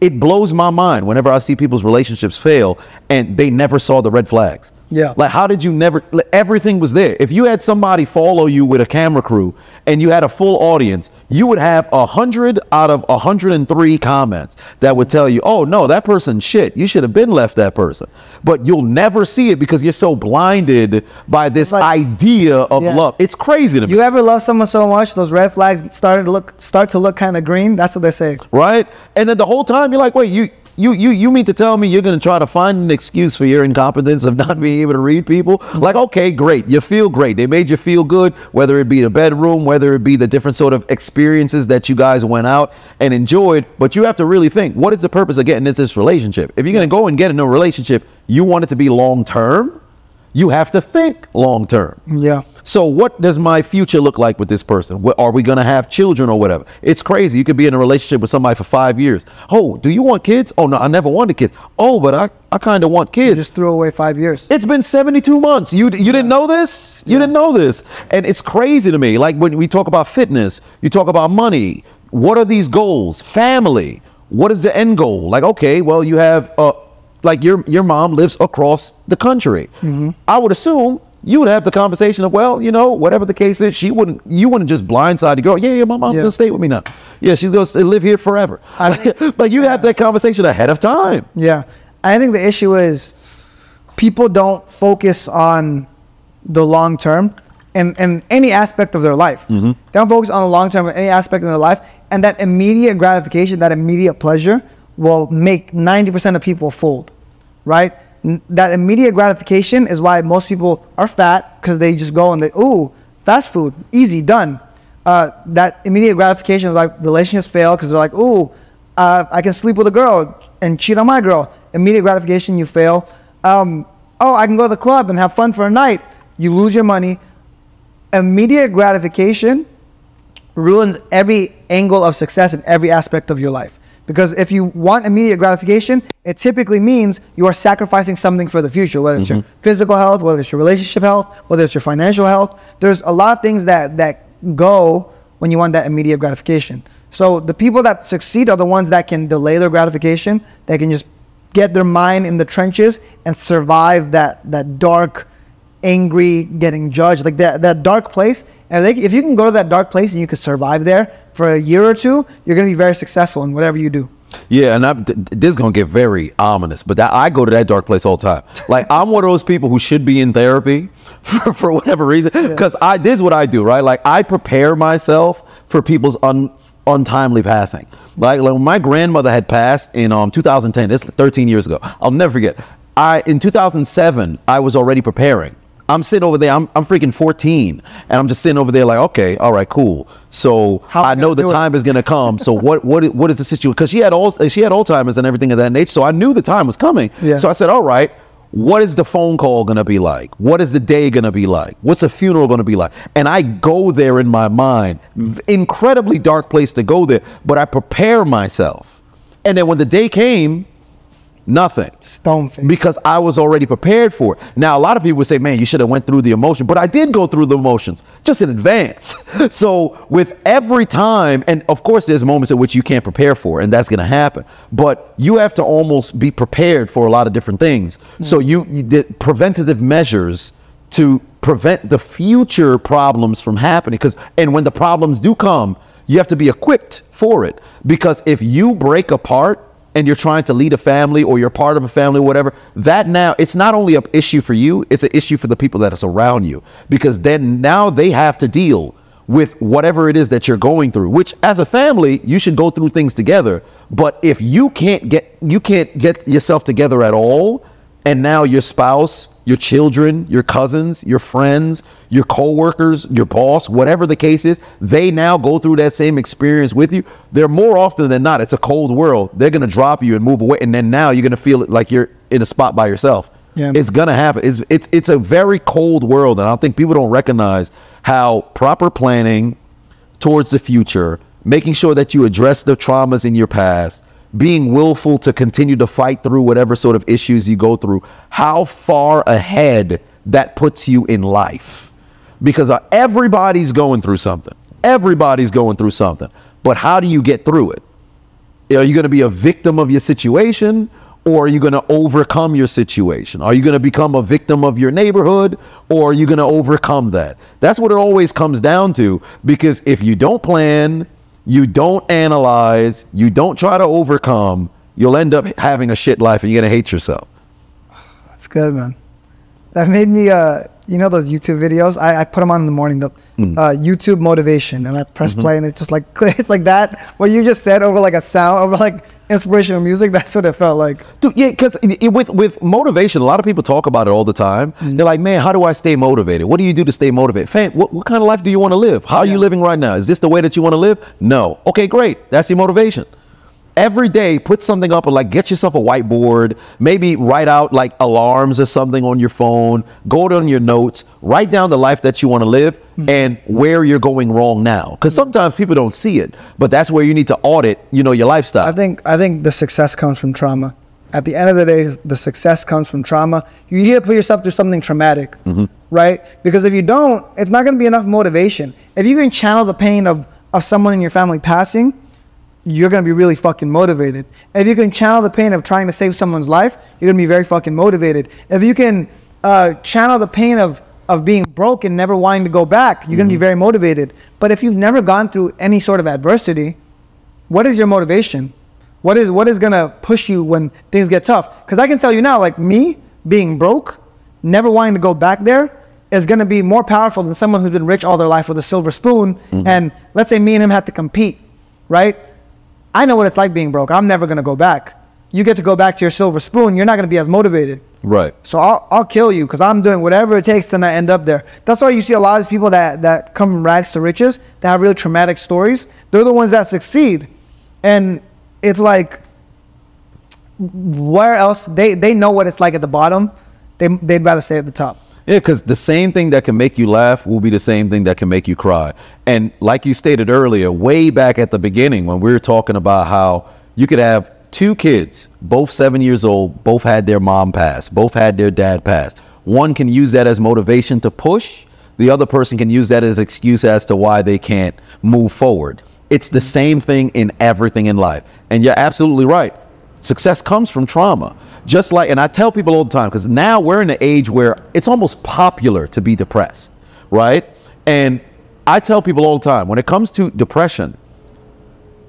It blows my mind whenever I see people's relationships fail and they never saw the red flags. Yeah. Like, how did you never? like, Everything was there. If you had somebody follow you with a camera crew and you had a full audience, you would have a hundred out of a hundred and three comments that would tell you, "Oh no, that person shit. You should have been left that person." But you'll never see it because you're so blinded by this Like- idea of Yeah. love. It's crazy to me. You ever love someone so much, those red flags started to look start to look kind of green? That's what they say. right? And then the whole time you're like, wait, you you you you mean to tell me you're gonna try to find an excuse for your incompetence of not being able to read people? Like, okay, great, you feel great. They made you feel good, whether it be the bedroom, whether it be the different sort of experiences that you guys went out and enjoyed. But you have to really think, what is the purpose of getting into this relationship? If you're gonna go and get in a relationship, you want it to be long term. You have to think long term. Yeah. So what does my future look like with this person? Wh- Are we gonna have children or whatever? It's crazy. You could be in a relationship with somebody for five years. Oh, do you want kids? Oh no, I never wanted kids. Oh, but I, I kind of want You kids. just threw away five years. It's been 72 months. You you didn't know this? You didn't know this. And it's crazy to me. Like when we talk about fitness, you talk about money. What are these goals? Family. What is the end goal? Like, okay, well, you have uh like your your mom lives across the country. Mm-hmm. I would assume you would have the conversation of, well, you know, whatever the case is, she wouldn't you wouldn't just blindside the girl. Yeah, yeah, my mom's Yeah. gonna stay with me now. Yeah, she's gonna stay, live here forever. I- but you have that conversation ahead of time. Yeah. I think the issue is people don't focus on the long term and in any aspect of their life. They don't focus on the long term in any aspect of their life. And that immediate gratification, that immediate pleasure will make 90% of people fold, right? That immediate gratification is why most people are fat because they just go and they, ooh, fast food, easy, done. Uh, that immediate gratification is why relationships fail because they're like, ooh, uh, I can sleep with a girl and cheat on my girl. Immediate gratification, you fail. Um, oh, I can go to the club and have fun for a night. You lose your money. Immediate gratification ruins every angle of success in every aspect of your life. Because if you want immediate gratification, it typically means you are sacrificing something for the future, whether it's your mm-hmm. physical health, whether it's your relationship health, whether it's your financial health. There's a lot of things that, that go when you want that immediate gratification. So the people that succeed are the ones that can delay their gratification. They can just get their mind in the trenches and survive that that dark, angry, getting judged, like that that dark place. And they, if you can go to that dark place and you can survive there for a year or two, you're gonna be very successful in whatever you do. Yeah, and I'm, th- th- this is gonna get very ominous, but that, I go to that dark place all the time. Like I'm one of those people who should be in therapy for, for whatever reason, because I this is what I do, right? Like I prepare myself for people's un, untimely passing. Like, like when my grandmother had passed in um 2010, this 13 years ago. I'll never forget. I in 2007 I was already preparing. I'm sitting over there. I'm, I'm freaking 14, and I'm just sitting over there like, okay, all right, cool. So How I know the time is gonna come. So what what what is the situation? Because she had all she had Alzheimer's and everything of that nature. So I knew the time was coming. Yeah. So I said, all right, what is the phone call gonna be like? What is the day gonna be like? What's the funeral gonna be like? And I go there in my mind. Incredibly dark place to go there, but I prepare myself. And then when the day came, nothing Stone face. because I was already prepared for it. Now, a lot of people would say, "Man, you should have went through the emotion," but I did go through the emotions just in advance. so, with every time, and of course, there's moments in which you can't prepare for, and that's going to happen. But you have to almost be prepared for a lot of different things. Mm. So, you, you did preventative measures to prevent the future problems from happening. Because, and when the problems do come, you have to be equipped for it. Because if you break apart and you're trying to lead a family or you're part of a family or whatever, that now it's not only an issue for you, it's an issue for the people that is around you. Because then now they have to deal with whatever it is that you're going through, which as a family, you should go through things together. But if you can't get you can't get yourself together at all, and now your spouse, your children, your cousins, your friends, your coworkers, your boss, whatever the case is, they now go through that same experience with you. They're more often than not, it's a cold world. They're gonna drop you and move away, and then now you're gonna feel like you're in a spot by yourself. Yeah. It's gonna happen. It's it's it's a very cold world, and I think people don't recognize how proper planning towards the future, making sure that you address the traumas in your past, being willful to continue to fight through whatever sort of issues you go through, how far ahead that puts you in life. Because uh, everybody's going through something. Everybody's going through something. But how do you get through it? Are you going to be a victim of your situation or are you going to overcome your situation? Are you going to become a victim of your neighborhood or are you going to overcome that? That's what it always comes down to because if you don't plan, you don't analyze, you don't try to overcome, you'll end up having a shit life and you're going to hate yourself. That's good, man. That made me, uh, you know, those YouTube videos. I, I put them on in the morning. The Mm. uh, YouTube motivation, and I press Mm-hmm. play, and it's just like it's like that. What you just said over like a sound, over like inspirational music. That's what it felt like. Dude, yeah, because with with motivation, a lot of people talk about it all the time. They're like, "Man, how do I stay motivated? What do you do to stay motivated? Fam, what, what kind of life do you want to live? How are you living right now? Is this the way that you want to live? No. Okay, great. That's your motivation. Every day, put something up and like get yourself a whiteboard. Maybe write out like alarms or something on your phone. Go on your notes. Write down the life that you want to live hmm. and where you're going wrong now. Because sometimes people don't see it, but that's where you need to audit. You know your lifestyle. I think I think the success comes from trauma. At the end of the day, the success comes from trauma. You need to put yourself through something traumatic, mm-hmm. right? Because if you don't, it's not going to be enough motivation. If you can channel the pain of of someone in your family passing, you're going to be really fucking motivated. If you can channel the pain of trying to save someone's life, you're going to be very fucking motivated. If you can uh, channel the pain of of being broke and never wanting to go back, you're going to be very motivated. But if you've never gone through any sort of adversity, what is your motivation? What is what is gonna push you when things get tough? Because I can tell you now, like me being broke, never wanting to go back there, is gonna be more powerful than someone who's been rich all their life with a silver spoon. And let's say me and him had to compete, right? I know what it's like being broke. I'm never gonna go back. You get to go back to your silver spoon. You're not gonna be as motivated. right. So I'll, I'll kill you because I'm doing whatever it takes to not end up there. That's why you see a lot of these people that, that come from rags to riches that have really traumatic stories. They're the ones that succeed. And it's like, where else? They, they know what it's like at the bottom. They, they'd rather stay at the top. Yeah, because the same thing that can make you laugh will be the same thing that can make you cry. And like you stated earlier, way back at the beginning when we were talking about how you could have two kids, both seven years old, both had their mom pass, both had their dad pass. One can use that as motivation to push. The other person can use that as excuse as to why they can't move forward. It's the same thing in everything in life. And you're absolutely right. Success comes from trauma. Just like, and I tell people all the time, because now we're in an age where it's almost popular to be depressed, right? And I tell people all the time when it comes to depression,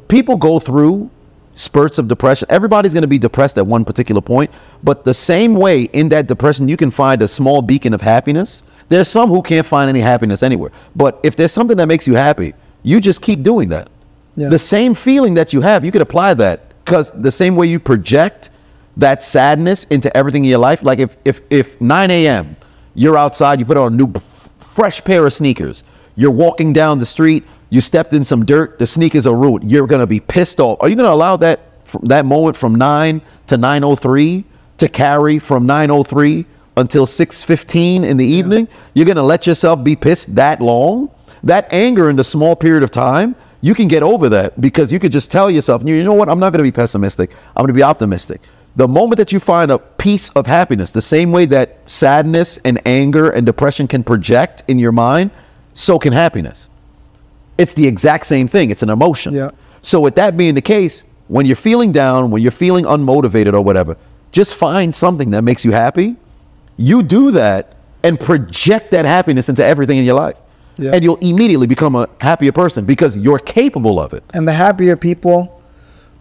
people go through spurts of depression. Everybody's going to be depressed at one particular point, but the same way in that depression, you can find a small beacon of happiness. There's some who can't find any happiness anywhere. But if there's something that makes you happy, you just keep doing that. Yeah. The same feeling that you have, you could apply that because the same way you project that sadness into everything in your life, like if if if 9 a.m. you're outside, you put on a new fresh pair of sneakers, you're walking down the street, you stepped in some dirt, the sneakers are ruined. You're gonna be pissed off. Are you gonna allow that that moment from 9 to 9:03 to carry from 9:03 until 6:15 in the evening? You're gonna let yourself be pissed that long? That anger in the small period of time you can get over that because you could just tell yourself, you know what, I'm not going to be pessimistic. I'm going to be optimistic. The moment that you find a piece of happiness, the same way that sadness and anger and depression can project in your mind, so can happiness. It's the exact same thing. It's an emotion. Yeah. So with that being the case, when you're feeling down, when you're feeling unmotivated or whatever, just find something that makes you happy. You do that and project that happiness into everything in your life. Yeah. And you'll immediately become a happier person because you're capable of it. And the happier people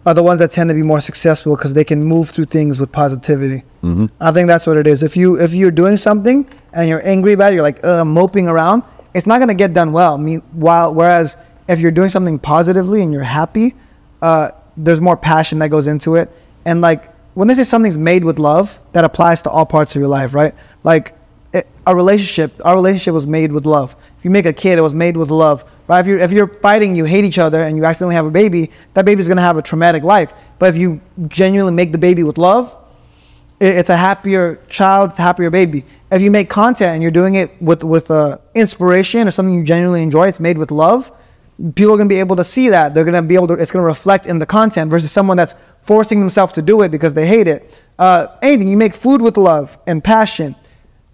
are the ones that tend to be more successful because they can move through things with positivity. Mm-hmm. I think that's what it is. If you if you're doing something and you're angry about it, you're like uh, moping around, it's not gonna get done well. I mean, while whereas if you're doing something positively and you're happy, uh, there's more passion that goes into it. And like when they say something's made with love, that applies to all parts of your life, right? Like it, a relationship, our relationship was made with love. You make a kid, that was made with love, right? If you're if you're fighting, you hate each other, and you accidentally have a baby, that baby's gonna have a traumatic life. But if you genuinely make the baby with love, it, it's a happier child, it's a happier baby. If you make content and you're doing it with with uh, inspiration or something you genuinely enjoy, it's made with love. People are gonna be able to see that. They're gonna be able to. It's gonna reflect in the content versus someone that's forcing themselves to do it because they hate it. Uh, anything you make food with love and passion,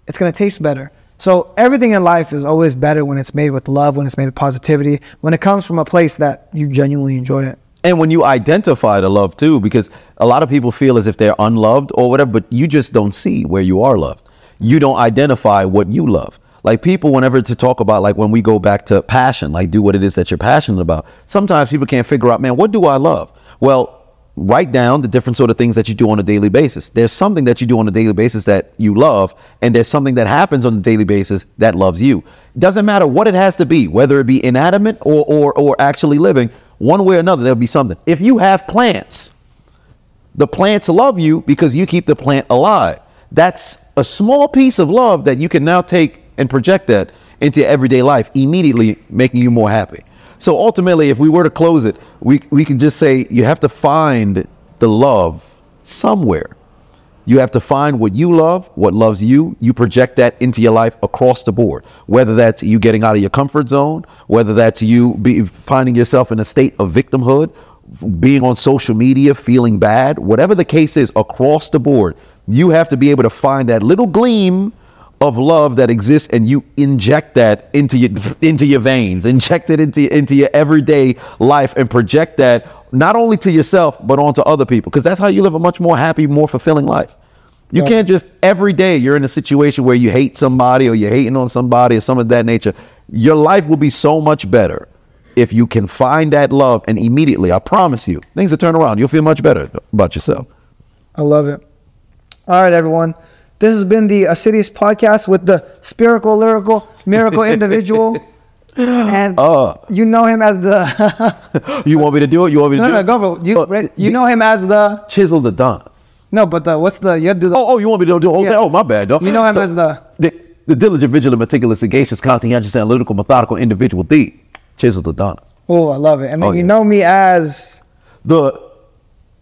it's going to taste better. So everything in life is always better when it's made with love, when it's made with positivity, when it comes from a place that you genuinely enjoy it. And when you identify the love too, because a lot of people feel as if they're unloved or whatever, but you just don't see where you are loved. You don't identify what you love. Like people, whenever to talk about, like when we go back to passion, like do what it is that you're passionate about. Sometimes people can't figure out, man, what do I love? Well, write down the different sort of things that you do on a daily basis. There's something that you do on a daily basis that you love, and there's something that happens on a daily basis that loves you. Doesn't matter what it has to be, whether it be inanimate or or or actually living, one way or another, there'll be something. If you have plants, the plants love you because you keep the plant alive. That's a small piece of love that you can now take and project that into everyday life, immediately making you more happy. So ultimately, if we were to close it, we, we can just say you have to find the love somewhere. You have to find what you love, what loves you. You project that into your life across the board. Whether that's you getting out of your comfort zone, whether that's you be, finding yourself in a state of victimhood, being on social media, feeling bad, whatever the case is, across the board, you have to be able to find that little gleam of love that exists and you inject that into your into your veins inject it into into your everyday life and project that not only to yourself but onto other people because that's how you live a much more happy more fulfilling life you Yeah. can't just every day you're in a situation where you hate somebody or you're hating on somebody or some of that nature your life will be so much better if you can find that love and immediately i promise you things will turn around you'll feel much better about yourself I love it. All right, everyone. This has been the Assiduous podcast with the spiritual, lyrical, miracle individual. And Uh. you know him as the. you want me to do it you want me to no, do no, it go for it. You, Uh, you know him as the. chisel the donuts No, but the, what's the. You have to do the. Oh, oh, you want me to do the whole Yeah. thing? Oh, my bad, dog. You know him as the- the the diligent, vigilant, meticulous, sagacious, conscientious, analytical, methodical individual. The Chisel the Donuts. Oh, I love it. And then Oh, you yeah. know me as. The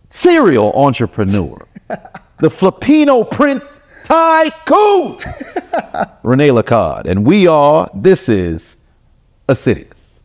serial entrepreneur. the Filipino Prince Tycoon! Rene Lacard. And we are, this is a Assiduous.